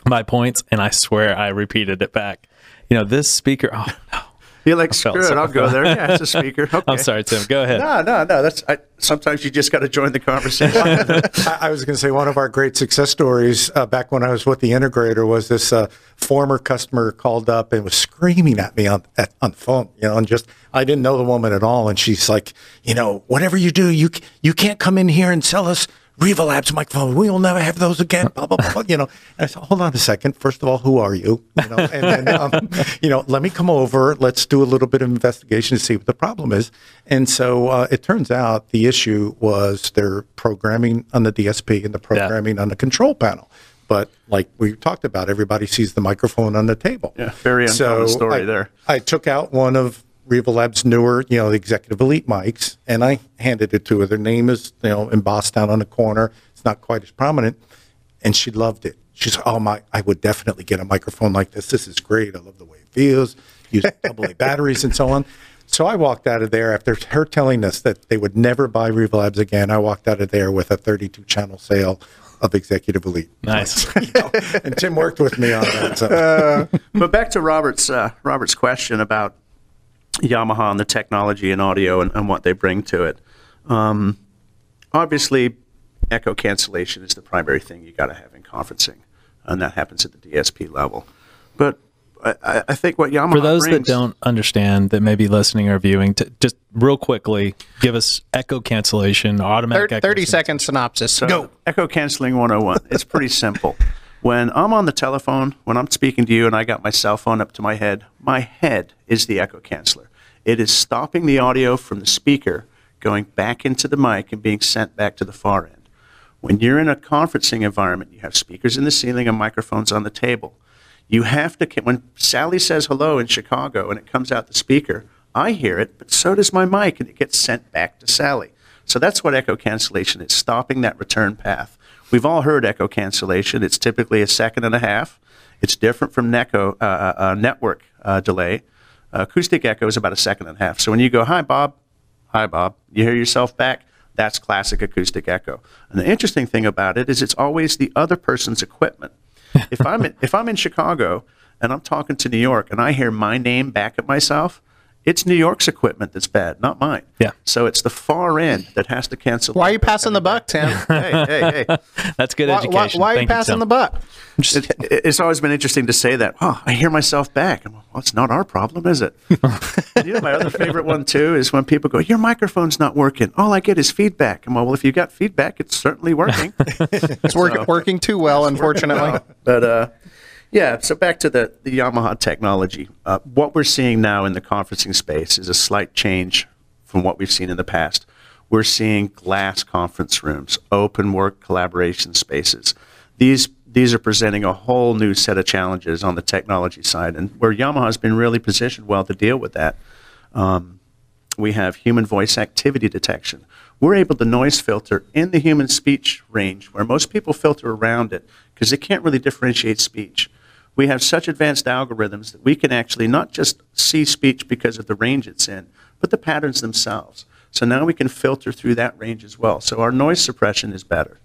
my points, and I swear I repeated it back. You know, this speaker. Oh no, You're like, felt screw it, I'll go there. Yeah, it's a speaker. Okay. I'm sorry, Tim. Go ahead. No, no, no. That's I, sometimes you just got to join the conversation. I, I was going to say one of our great success stories uh, back when I was with the integrator was this uh, former customer called up and was screaming at me on at, on the phone, you know, and just I didn't know the woman at all, and she's like, you know, whatever you do, you you can't come in here and sell us Revo Labs microphone. We will never have those again. Blah blah blah. You know, and I said, hold on a second. First of all, who are you? You know, and then um, you know, let me come over. Let's do a little bit of investigation to see what the problem is. And so uh, it turns out the issue was their programming on the DSP and the programming on the control panel. But like we talked about, everybody sees the microphone on the table. Yeah, very uncommon story I, there. I took out one of Revo Labs' newer, you know, the Executive Elite mics, and I handed it to her. Their name is, you know, embossed down on the corner. It's not quite as prominent, and she loved it. She's, oh my, I would definitely get a microphone like this. This is great. I love the way it feels. Use double A batteries and so on. So I walked out of there after her telling us that they would never buy Revo Labs again. I walked out of there with a 32 channel sale of Executive Elite. Nice. You know, and Tim worked with me on that. So. but back to Robert's uh, Robert's question about Yamaha and the technology and audio and, and what they bring to it. Um, obviously, echo cancellation is the primary thing you got to have in conferencing, and that happens at the DSP level. But I- I, I think what Yamaha For those that don't understand, that may be listening or viewing, to just real quickly give us echo cancellation, automatic Thir- echo 30 cancellation. second synopsis. So, Go. Echo canceling 101. It's pretty simple. When I'm on the telephone, when I'm speaking to you and I got my cell phone up to my head, my head is the echo canceller. It is stopping the audio from the speaker going back into the mic and being sent back to the far end. When you're in a conferencing environment, you have speakers in the ceiling and microphones on the table. You have to, when Sally says hello in Chicago and it comes out the speaker, I hear it, but so does my mic, and it gets sent back to Sally. So that's what echo cancellation is, stopping that return path. We've all heard echo cancellation. It's typically a second and a half. It's different from uh, uh, uh, network uh, delay. acoustic echo is about a second and a half. So when you go, hi, Bob, hi, Bob, you hear yourself back, that's classic acoustic echo. And the interesting thing about it is it's always the other person's equipment. if, I'm in, if I'm in Chicago and I'm talking to New York and I hear my name back at myself, it's New York's equipment that's bad, not mine. Yeah. So it's the far end that has to cancel. Why are you passing the buck, Tim? Hey, hey, hey. That's good why, why, education. why are you Thank passing Tim. the buck? It, it's always been interesting to say that. Oh, I hear myself back. I'm, well, it's not our problem, is it? you know, my other favorite one too is when people go, "Your microphone's not working." All I get is feedback. I'm like, well, if you got feedback, it's certainly working. It's working, working too well, unfortunately. But uh, yeah, so back to the, the Yamaha technology. Uh, what we're seeing now in the conferencing space is a slight change from what we've seen in the past. We're seeing glass conference rooms, open work collaboration spaces. These these are presenting a whole new set of challenges on the technology side, and where Yamaha has been really positioned well to deal with that. Um, we have human voice activity detection. We're able to noise filter in the human speech range where most people filter around it because they can't really differentiate speech. We have such advanced algorithms that we can actually not just see speech because of the range it's in, but the patterns themselves. So now we can filter through that range as well. So our noise suppression is better.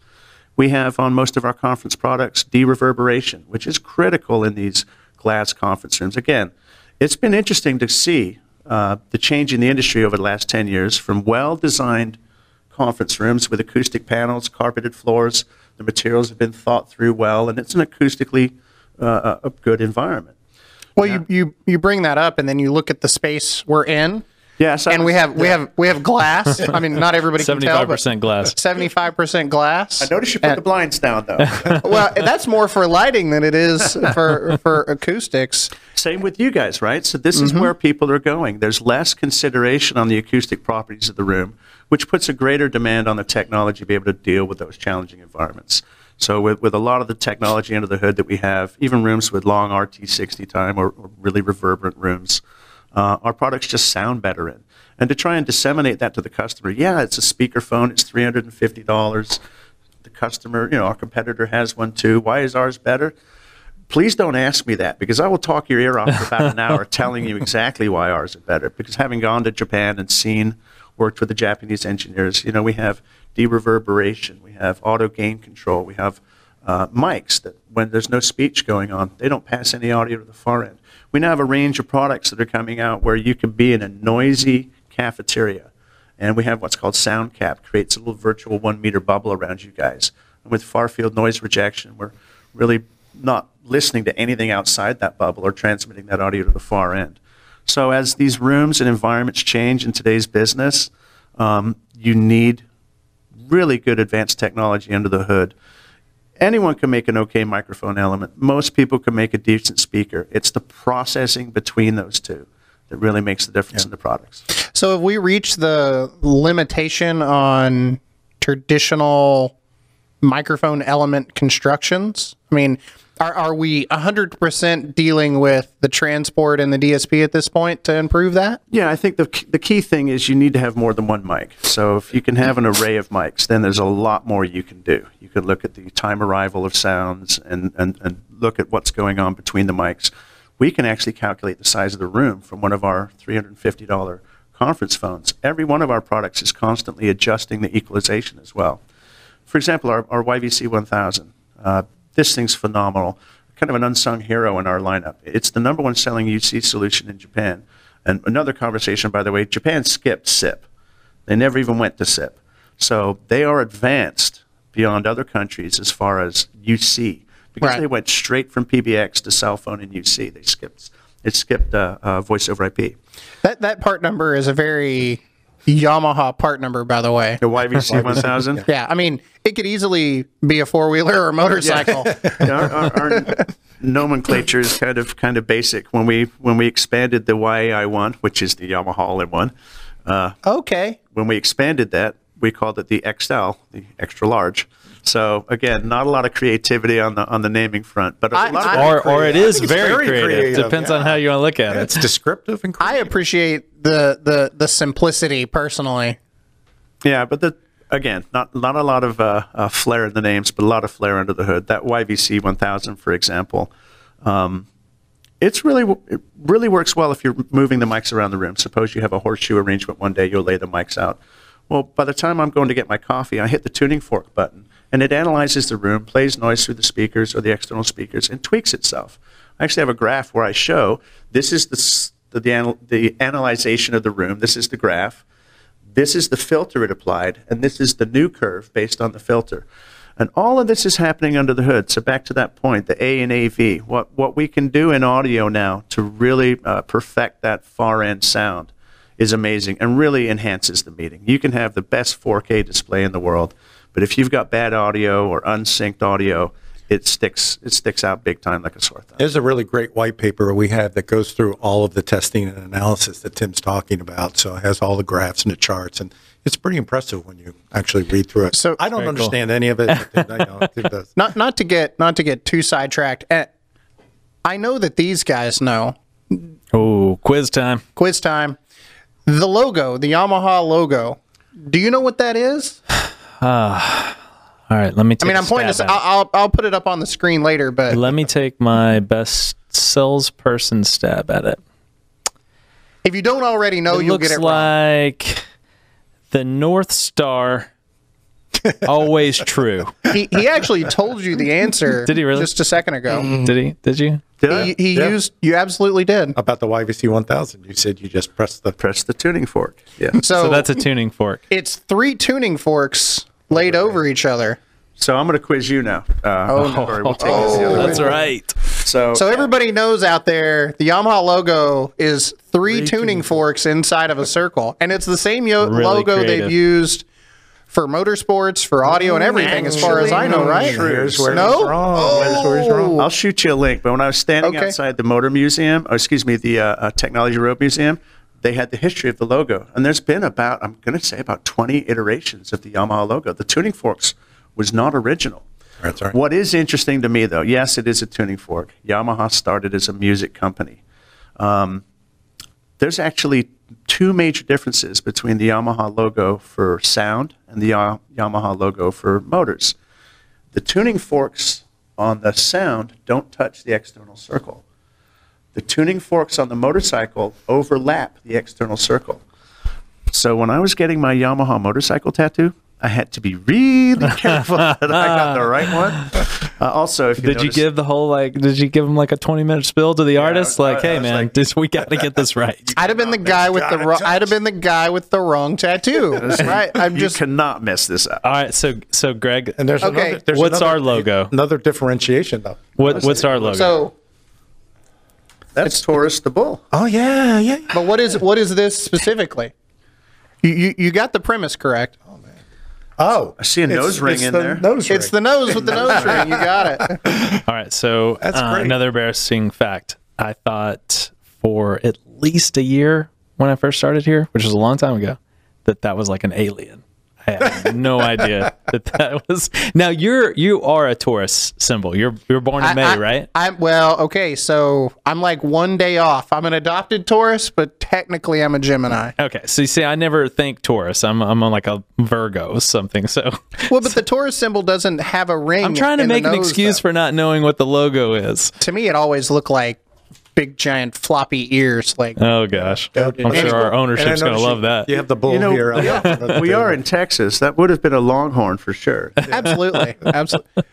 We have on most of our conference products de-reverberation, which is critical in these glass conference rooms. Again, it's been interesting to see uh, the change in the industry over the last 10 years from well-designed conference rooms with acoustic panels, carpeted floors. The materials have been thought through well, and it's an acoustically uh, a good environment. Well, you, you you bring that up, and then you look at the space we're in, Yes, I and we was- have we have we have glass. I mean, not everybody can tell, Seventy-five percent glass. seventy-five percent glass. I noticed you put And- the blinds down, though. well, that's more for lighting than it is for for acoustics. Same with you guys, right? So this is where people are going. There's less consideration on the acoustic properties of the room, which puts a greater demand on the technology to be able to deal with those challenging environments. So with, with a lot of the technology under the hood that we have, even rooms with long RT60 time or, or really reverberant rooms, uh, our products just sound better in. And to try and disseminate that to the customer, yeah, it's a speakerphone, it's $350. The customer, you know, our competitor has one too. Why is ours better? Please don't ask me that because I will talk your ear off for about an hour telling you exactly why ours are better. Because having gone to Japan and seen, worked with the Japanese engineers, you know, we have de-reverberation, we have auto gain control, we have uh, mics that when there's no speech going on, they don't pass any audio to the far end. We now have a range of products that are coming out where you can be in a noisy cafeteria, and we have what's called SoundCap, creates a little virtual one meter bubble around you guys. And with far field noise rejection, we're really not listening to anything outside that bubble or transmitting that audio to the far end. So as these rooms and environments change in today's business, um, you need really good advanced technology under the hood. Anyone can make an okay microphone element. Most people can make a decent speaker. It's the processing between those two that really makes the difference in the products. So have we reached the limitation on traditional microphone element constructions? I mean, are, are we 100% dealing with the transport and the DSP at this point to improve that? Yeah, I think the, the key thing is you need to have more than one mic. So if you can have an array of mics, then there's a lot more you can do. You can look at the time arrival of sounds and, and, and look at what's going on between the mics. We can actually calculate the size of the room from one of our $350 conference phones. Every one of our products is constantly adjusting the equalization as well. For example, our, our YVC 1000. Uh, this thing's phenomenal. Kind of an unsung hero in our lineup. It's the number one selling UC solution in Japan. And another conversation, by the way, Japan skipped SIP. They never even went to SIP. So they are advanced beyond other countries as far as UC because Right. they went straight from PBX to cell phone and UC. They skipped it skipped uh, uh, voice over IP. That that part number is a very Yamaha part number, by the way. The YVC 1000. Yeah, I mean, it could easily be a four wheeler or a motorcycle. our, our, our nomenclature is kind of kind of basic. When we when we expanded the YAI one, which is the Yamaha all-in-one, uh, okay. when we expanded that, we called it the XL, the extra large. So again, not a lot of creativity on the on the naming front, but a I- lot of I- Or, or it I is think it's very, very creative. creative, Depends on how you want to look at it. It's descriptive and I appreciate the the the simplicity personally. Yeah, but the again, not not a lot of uh, uh, flair in the names, but a lot of flair under the hood. That YVC 1000, for example, um, it's really it really works well if you're moving the mics around the room. Suppose you have a horseshoe arrangement one day, you'll lay the mics out. Well, by the time I'm going to get my coffee, I hit the tuning fork button, and it analyzes the room, plays noise through the speakers or the external speakers, and tweaks itself. I actually have a graph where I show this is the the, the, anal- the analyzation of the room. This is the graph. This is the filter it applied, and this is the new curve based on the filter. And all of this is happening under the hood. So back to that point, the A and AV, what, what we can do in audio now to really uh, perfect that far end sound is amazing and really enhances the meeting. You can have the best 4K display in the world, but if you've got bad audio or unsynced audio, it sticks it sticks out big time like a sore thumb. There's a really great white paper we have that goes through all of the testing and analysis that Tim's talking about. So it has all the graphs and the charts, and it's pretty impressive when you actually read through it. So- I don't Very cool. understand any of it. But, you know, Not not to get not to get too sidetracked. eh, I know that these guys know. Oh, quiz time. Quiz time. The logo, the Yamaha logo. Do you know what that is? All right, let me. Take I mean, a I'm pointing this. I'll, I'll I'll put it up on the screen later, but. Let me take my best salesperson stab at it. if you don't already know, it you'll get it wrong. like the North Star. always true. He, he actually told you the answer. Did he really? Just a second ago. Mm-hmm. Did he? Did you? Did He, he Yeah. used. You absolutely did. About the YVC 1000, you said you just pressed the. press the tuning fork? Yeah. So, So that's a tuning fork. it's three tuning forks laid over each other. So I'm going to quiz you now. Uh, Oh, sorry, we'll take this the other way. That's right. So, So everybody knows out there, the Yamaha logo is three, tuning forks inside of a circle, and it's the same yo- Really logo creative. they've used for motorsports, for audio, and everything, as far as I know, right? Here's where No? wrong. Here's where wrong. I'll shoot you a link. But when I was standing Okay. outside the Motor Museum, or excuse me, the uh, uh, Technology Road Museum, they had the history of the logo, and there's been about I'm going to say about 20 iterations of the Yamaha logo. The tuning forks was not original. That's right. What is interesting to me, though, yes, it is a tuning fork. Yamaha started as a music company. Um, there's actually two major differences between the Yamaha logo for sound and the Ya- Yamaha logo for motors. The tuning forks on the sound don't touch the external circle. The tuning forks on the motorcycle overlap the external circle. So when I was getting my Yamaha motorcycle tattoo, I had to be really careful that I got the right one. Uh, also, if you Did you give the whole like? Did you give him like a twenty minute spill to the artist? Like, I hey was man, like- this, we got to get this right. I'd have been the guy with the wrong. I'd have been the guy with the wrong tattoo. right? I'm you just. cannot mess this up. All right, so so Greg, And there's Okay. another, there's What's another- our logo? Another differentiation, though. what what's our logo? So, That's Taurus the bull. Oh yeah, yeah. but what is what is this specifically? You you, you got the premise correct. Oh, man. oh I see a it's- nose ring it's in the there. Nose ring. It's the nose with the nose ring. You got it. All right, so That's uh, great. another embarrassing fact. I thought for at least a year when I first started here, which was a long time ago, that that was like an alien. I had no idea that that was. Now you're you are a Taurus symbol. You're you're born in May, I, right? I'm well. Okay, so I'm like one day off. I'm an adopted Taurus, but technically I'm a Gemini. Okay, so you see, I never think Taurus. I'm I'm on like a Virgo or something. So Well, but the Taurus symbol doesn't have a ring. I'm trying to make an excuse though. for not knowing what the logo is. To me, it always looked like big giant floppy ears. Like Oh gosh, I'm And- sure our ownership's gonna love that. You have the bull You know, here. on the front of the we are in Texas. That would have been a longhorn for sure. absolutely, absolutely.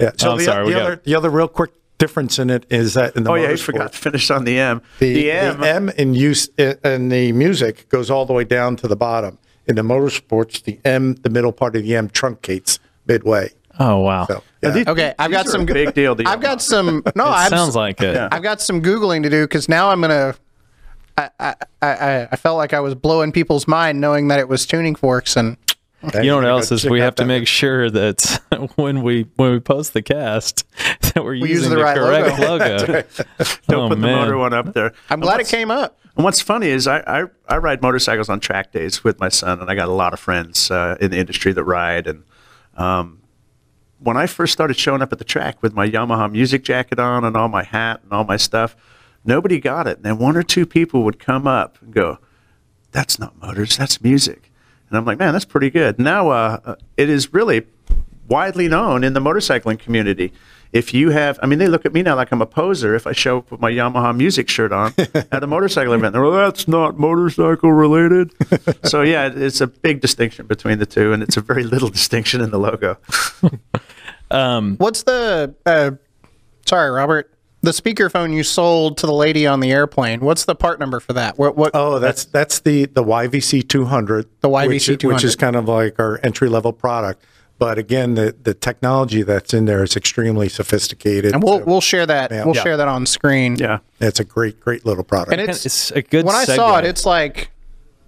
Yeah. So I'm the, sorry, we the got- other the other real quick difference in it is that in the Oh yeah, I motorsport, forgot to finish on the M. the, The, M. the M in use in the music goes all the way down to the bottom. In the motorsports, the M, the middle part of the M, truncates midway. Oh wow, So yeah. these- Okay, I've got some big deal. To I've got some. No, it I've, sounds like it. I've got some googling to do because now I'm gonna. I, I, I, I felt like I was blowing people's mind knowing that it was tuning forks and You know what else is we have to make sure that when we when we post the cast that we're use using the the, right correct logo. Don't oh, put the motor one up there. I'm glad it came up. And what's funny is I, I, I ride motorcycles on track days with my son, and I got a lot of friends uh, in the industry that ride. And um, when I first started showing up at the track with my Yamaha music jacket on and all my hat and all my stuff, nobody got it. And then one or two people would come up and go, "That's not motors, that's music." And I'm like, "Man, that's pretty good." Now uh, uh, it is really widely known in the motorcycling community. If you have, I mean, they look at me now like I'm a poser if I show up with my Yamaha music shirt on at a motorcycle event. They're, well, that's not motorcycle related. so, yeah, it's a big distinction between the two, and it's a very little distinction in the logo. What's the? Uh, sorry, Robert. The speakerphone you sold to the lady on the airplane. What's the part number for that? What? what Oh, that's that's the the YVC 200. The which, YVC is- which is kind of like our entry level product. But again, the the technology that's in there is extremely sophisticated. and we'll So we'll share that. Yeah. We'll Yeah. share that on screen. Yeah. it's a great great little product. And it's, It's a good. when I saw it, it's like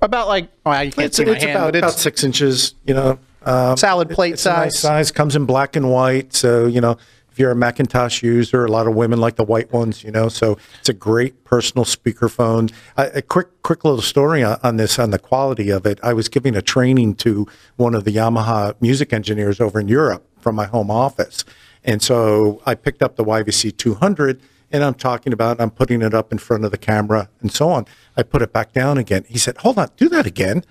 about like well, you can't it's, see my it's hand, about, but about it's six inches. You know, um, salad plate it's size. nice size. Comes in black and white. So you know, if you're a Macintosh user, a lot of women like the white ones. You know, so it's a great personal speakerphone. A, a quick quick little story on, on this on the quality of it. I was giving a training to one of the Yamaha music engineers over in Europe from my home office, and so I picked up the YVC 200. And I'm talking about, I'm putting it up in front of the camera and so on. I put it back down again. He said, Hold on, do that again.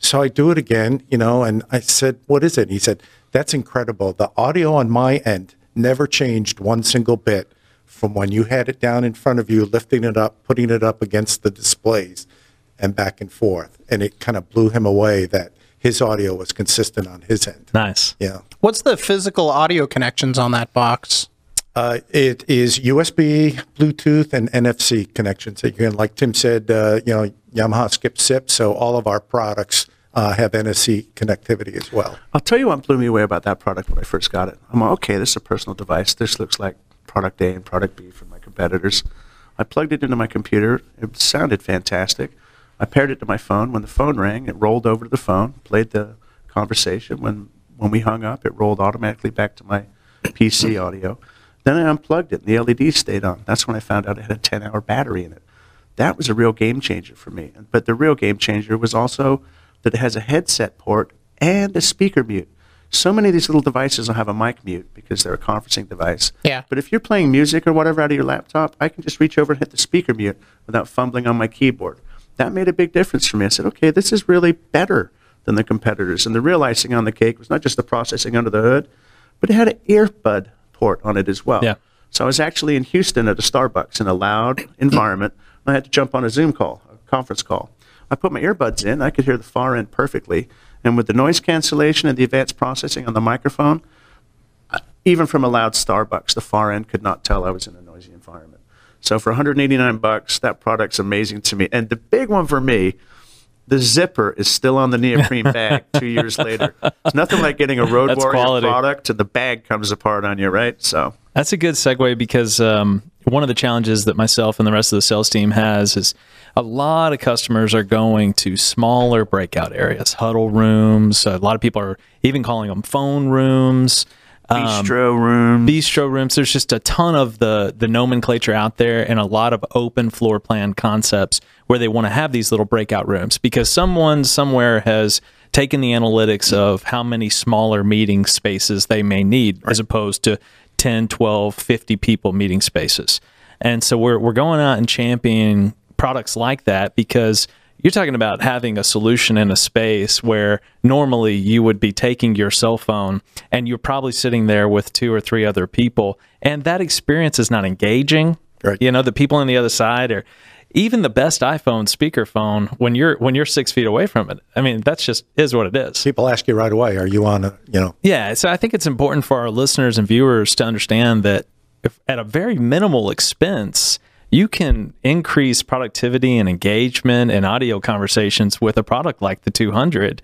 So I do it again, you know, and I said, What is it? He said, That's incredible. The audio on my end never changed one single bit from when you had it down in front of you, lifting it up, putting it up against the displays, and back and forth. And it kind of blew him away that his audio was consistent on his end. nice. Yeah. What's the physical audio connections on that box? Uh, it is USB, Bluetooth, and NFC connections. Again, like Tim said, uh, you know, Yamaha skip SIP, so all of our products uh, have NFC connectivity as well. I'll tell you what blew me away about that product when I first got it. I'm like, okay, this is a personal device. This looks like product A and product B from my competitors. I plugged it into my computer. It sounded fantastic. I paired it to my phone. When the phone rang, it rolled over to the phone, played the conversation. When when we hung up, it rolled automatically back to my PC audio. Then I unplugged it, and the LED stayed on. That's when I found out it had a 10-hour battery in it. That was a real game changer for me. But the real game changer was also that it has a headset port and a speaker mute. So many of these little devices will have a mic mute because they're a conferencing device. Yeah. But if you're playing music or whatever out of your laptop, I can just reach over and hit the speaker mute without fumbling on my keyboard. That made a big difference for me. I said, okay, this is really better than the competitors. And the real icing on the cake was not just the processing under the hood, but it had an earbud port on it as well. Yeah. So I was actually in Houston at a Starbucks in a loud environment. I had to jump on a Zoom call, a conference call. I put my earbuds in. I could hear the far end perfectly. And with the noise cancellation and the advanced processing on the microphone, even from a loud Starbucks, the far end could not tell I was in a noisy environment. So for 189 bucks, that product's amazing to me. And the big one for me, the zipper is still on the neoprene bag two years later. It's nothing like getting a Road That's Warrior quality. product and the bag comes apart on you, right? So That's a good segue because um, one of the challenges that myself and the rest of the sales team has is a lot of customers are going to smaller breakout areas, huddle rooms. A lot of people are even calling them phone rooms. Um, bistro room. bistro rooms. There's just a ton of the the nomenclature out there, and a lot of open floor plan concepts where they want to have these little breakout rooms because someone somewhere has taken the analytics of how many smaller meeting spaces they may need as opposed to 10, 12, 50 people meeting spaces. And so we're we're going out and championing products like that because you're talking about having a solution in a space where normally you would be taking your cell phone and you're probably sitting there with two or three other people and that experience is not engaging Right. you know the people on the other side or even the best iphone speakerphone when you're when you're six feet away from it i mean that's just is what it is. People ask you right away, are you on a, you know, yeah, so I think it's important for our listeners and viewers to understand that if at a very minimal expense, you can increase productivity and engagement and audio conversations with a product like the 200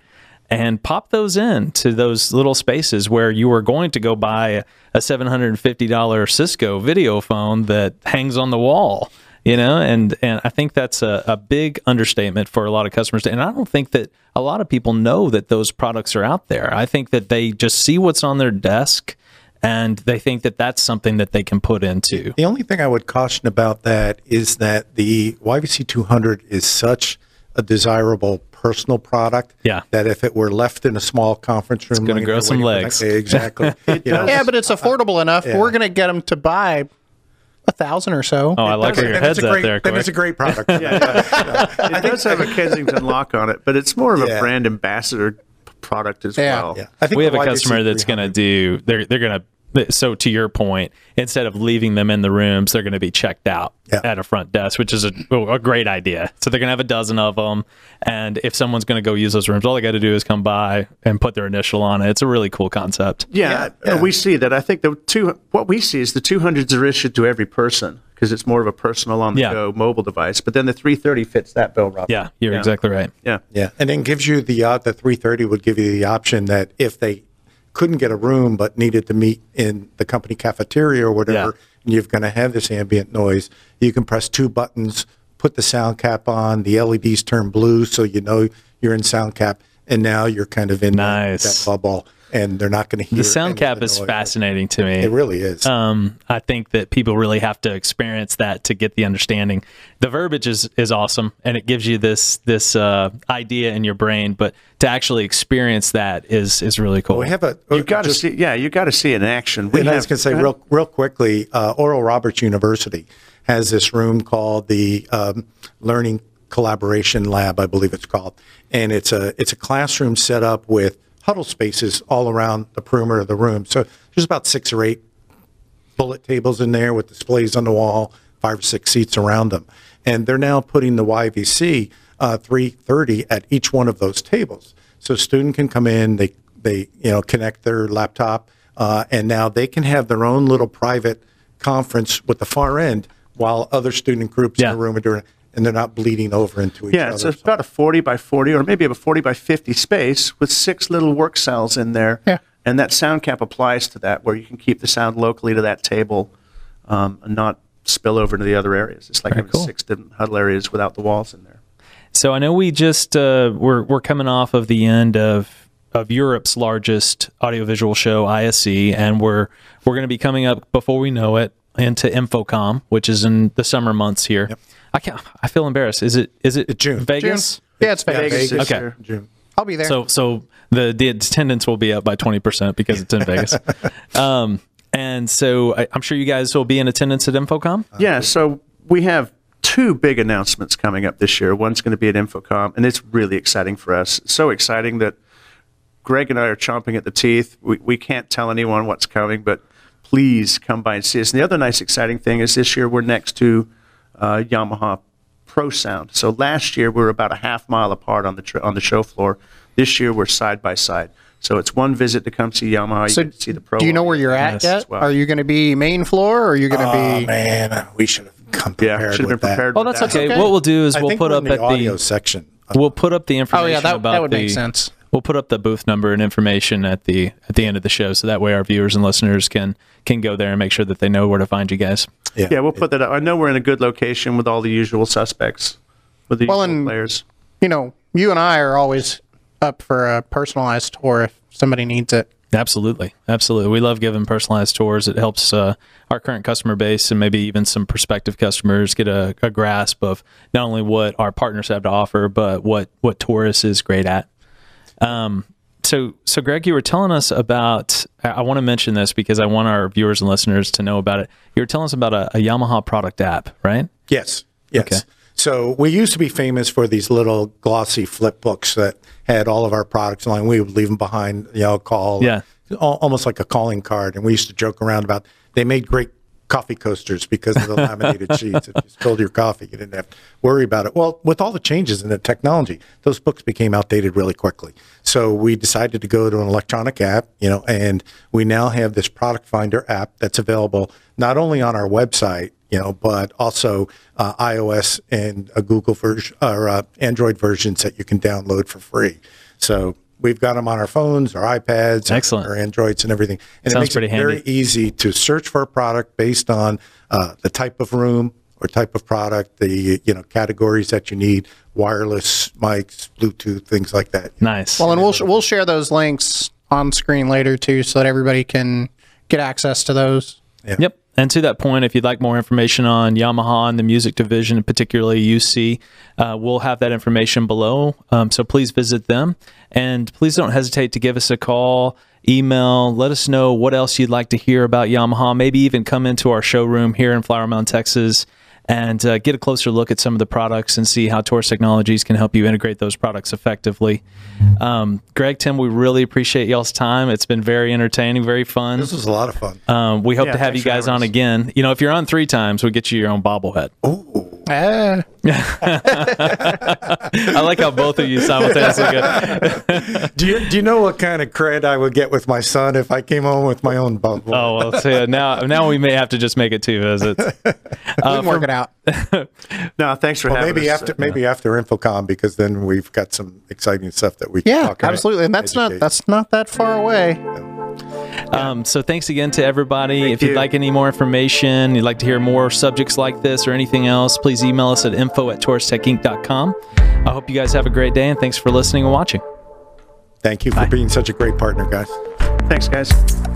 and pop those in to those little spaces where you are going to go buy a $750 Cisco video phone that hangs on the wall you know and and i think that's a, a big understatement for a lot of customers and i don't think that a lot of people know that those products are out there i think that they just see what's on their desk and they think that that's something that they can put into The only thing I would caution about that is that the YVC 200 is such a desirable personal product. Yeah. That if it were left in a small conference room, gonna grow some legs. Exactly. You know, Yeah, but it's affordable enough. We're going to get them to buy a thousand or so. oh i like where your then head's it's a at great, there then Corey. it's a great product. It does have a Kensington lock on it, but it's more of a Yeah. brand ambassador product as Yeah. well. Yeah. I think we have a customer that's going to do they're they're going to so to your point instead of leaving them in the rooms they're going to be checked out Yeah. at a front desk which is a, a great idea so they're going to have a dozen of them and if someone's going to go use those rooms all they got to do is come by and put their initial on it it's a really cool concept Yeah, Yeah, yeah. we see that. I think the two what we see is the 200s are issued to every person because it's more of a personal on the Yeah. go mobile device. But then the 330 fits that bill, Rob. yeah you're exactly right Yeah. Yeah, and then gives you the uh, the 330 would give you the option that if they couldn't get a room but needed to meet in the company cafeteria or whatever, Yeah. and you're going to have this ambient noise, you can press two buttons, put the sound cap on, the LEDs turn blue so you know you're in sound cap, and now you're kind of in that- that, bubble, and they're not going to hear the sound cap is fascinating to me It really is. um, I think that people really have to experience that to get the understanding. The verbiage is, is awesome, and it gives you this this uh, idea in your brain, but to actually experience that is is really cool. we have a You got to see. Yeah, you got to see it in action. We and I was going to say real, real quickly, uh, Oral Roberts University has this room called the um, Learning Collaboration Lab, I believe it's called, and it's a it's a classroom set up with huddle spaces all around the perimeter of the room. So there's about six or eight bullet tables in there with displays on the wall, five or six seats around them. And they're now putting the YVC uh, 330 at each one of those tables. So a student can come in, they, they you know, connect their laptop, uh, and now they can have their own little private conference with the far end while other student groups Yeah. in the room are doing it, and they're not bleeding over into each other. Yeah, other. it's about a 40 by 40 or maybe a 40 by 50 space with six little work cells in there. Yeah. And that sound cap applies to that where you can keep the sound locally to that table um, and not spill over into the other areas. It's like Very having cool. six different huddle areas without the walls in there. So I know we just uh, we're we're coming off of the end of of Europe's largest audiovisual show, ISE, and we're we're going to be coming up before we know it into InfoComm, which is in the summer months here. I can't. I feel embarrassed. Is it is it June. Vegas? Yeah, it's Vegas. Vegas. Vegas, Okay. June. I'll be there. So so the the attendance will be up by twenty percent because it's in Vegas. Um, and so I, I'm sure you guys will be in attendance at InfoComm. Yeah, so we have two big announcements coming up this year. One's going to be at InfoComm, and it's really exciting for us. It's so exciting that Greg and I are chomping at the teeth. We, we can't tell anyone what's coming, but please come by and see us. And the other nice, exciting thing is this year we're next to uh, Yamaha Pro Sound. So last year we were about a half mile apart on the tr- on the show floor. This year we're side by side. So it's one visit to come see Yamaha. You So get to see the Pro. do you know where you're at yet? well. Are you going to be main floor or are you going to Oh be? man, we should have come Yeah, should have been with that. prepared. Oh, that's that. okay. okay. What we'll do is I we'll put up in the at audio the section. we'll put up the information Oh yeah, that, about that would the make sense. we'll put up the booth number and information at the at the end of the show so that way our viewers and listeners can can go there and make sure that they know where to find you guys. Yeah, yeah we'll put that up. I know we're in a good location with all the usual suspects, with the Well, usual and- players. You know, you and I are always up for a personalized tour if somebody needs it. Absolutely, absolutely. We love giving personalized tours. It helps uh, our current customer base and maybe even some prospective customers get a, a grasp of not only what our partners have to offer, but what what Taurus is great at. Um, so, so Greg, you were telling us about. I, want to mention this because I want our viewers and listeners to know about it. You were telling us about a, a Yamaha product app, right? Yes. Yes. Okay. So we used to be famous for these little glossy flip books that had all of our products on. We would leave them behind, you know, call. Yeah. Almost like a calling card. And we used to joke around about they made great coffee coasters because of the laminated sheets. If you spilled your coffee, you didn't have to worry about it. Well, with all the changes in the technology, those books became outdated really quickly. So we decided to go to an electronic app, you know, and we now have this product finder app that's available not only on our website, you know, but also uh, iOS and a Google version or uh, Android versions that you can download for free. So we've got them on our phones, our iPads, Excellent. our Androids, and everything. And Sounds it makes pretty it very handy. easy to search for a product based on uh, the type of room or type of product, the you know categories that you need, wireless mics, Bluetooth, things like that. Nice. Well, and we'll we'll share those links on screen later too, so that everybody can get access to those. Yep. And to that point, if you'd like more information on Yamaha and the music division, and particularly UC, uh, we'll have that information below. Um, so please visit them. And please don't hesitate to give us a call, email, let us know what else you'd like to hear about Yamaha. Maybe even come into our showroom here in Flower Mound, Texas, and uh, get a closer look at some of the products and see how Taurus Technologies can help you integrate those products effectively. Um, Greg, Tim, we really appreciate y'all's time. It's been very entertaining, very fun. This was a lot of fun. Um, we hope Yeah, to have you guys on again. You know, if you're on three times, we get you your own bobblehead. Ah, I like how both of you simultaneously go. do you do you know what kind of cred I would get with my son if I came home with my own bubble? Oh well, so yeah, now now we may have to just make it two visits. we can work it out. No, thanks for Well, having maybe us. after maybe after InfoComm because then we've got some exciting stuff that we can Yeah, talk about. absolutely. And that's not that's not that far away. Um, so thanks again to everybody. Thank if you'd you. like any more information, you'd like to hear more subjects like this or anything else, please email us at info at taurustechinc.com. I hope you guys have a great day and thanks for listening and watching. Thank you for being such a great partner, guys. Thanks, guys.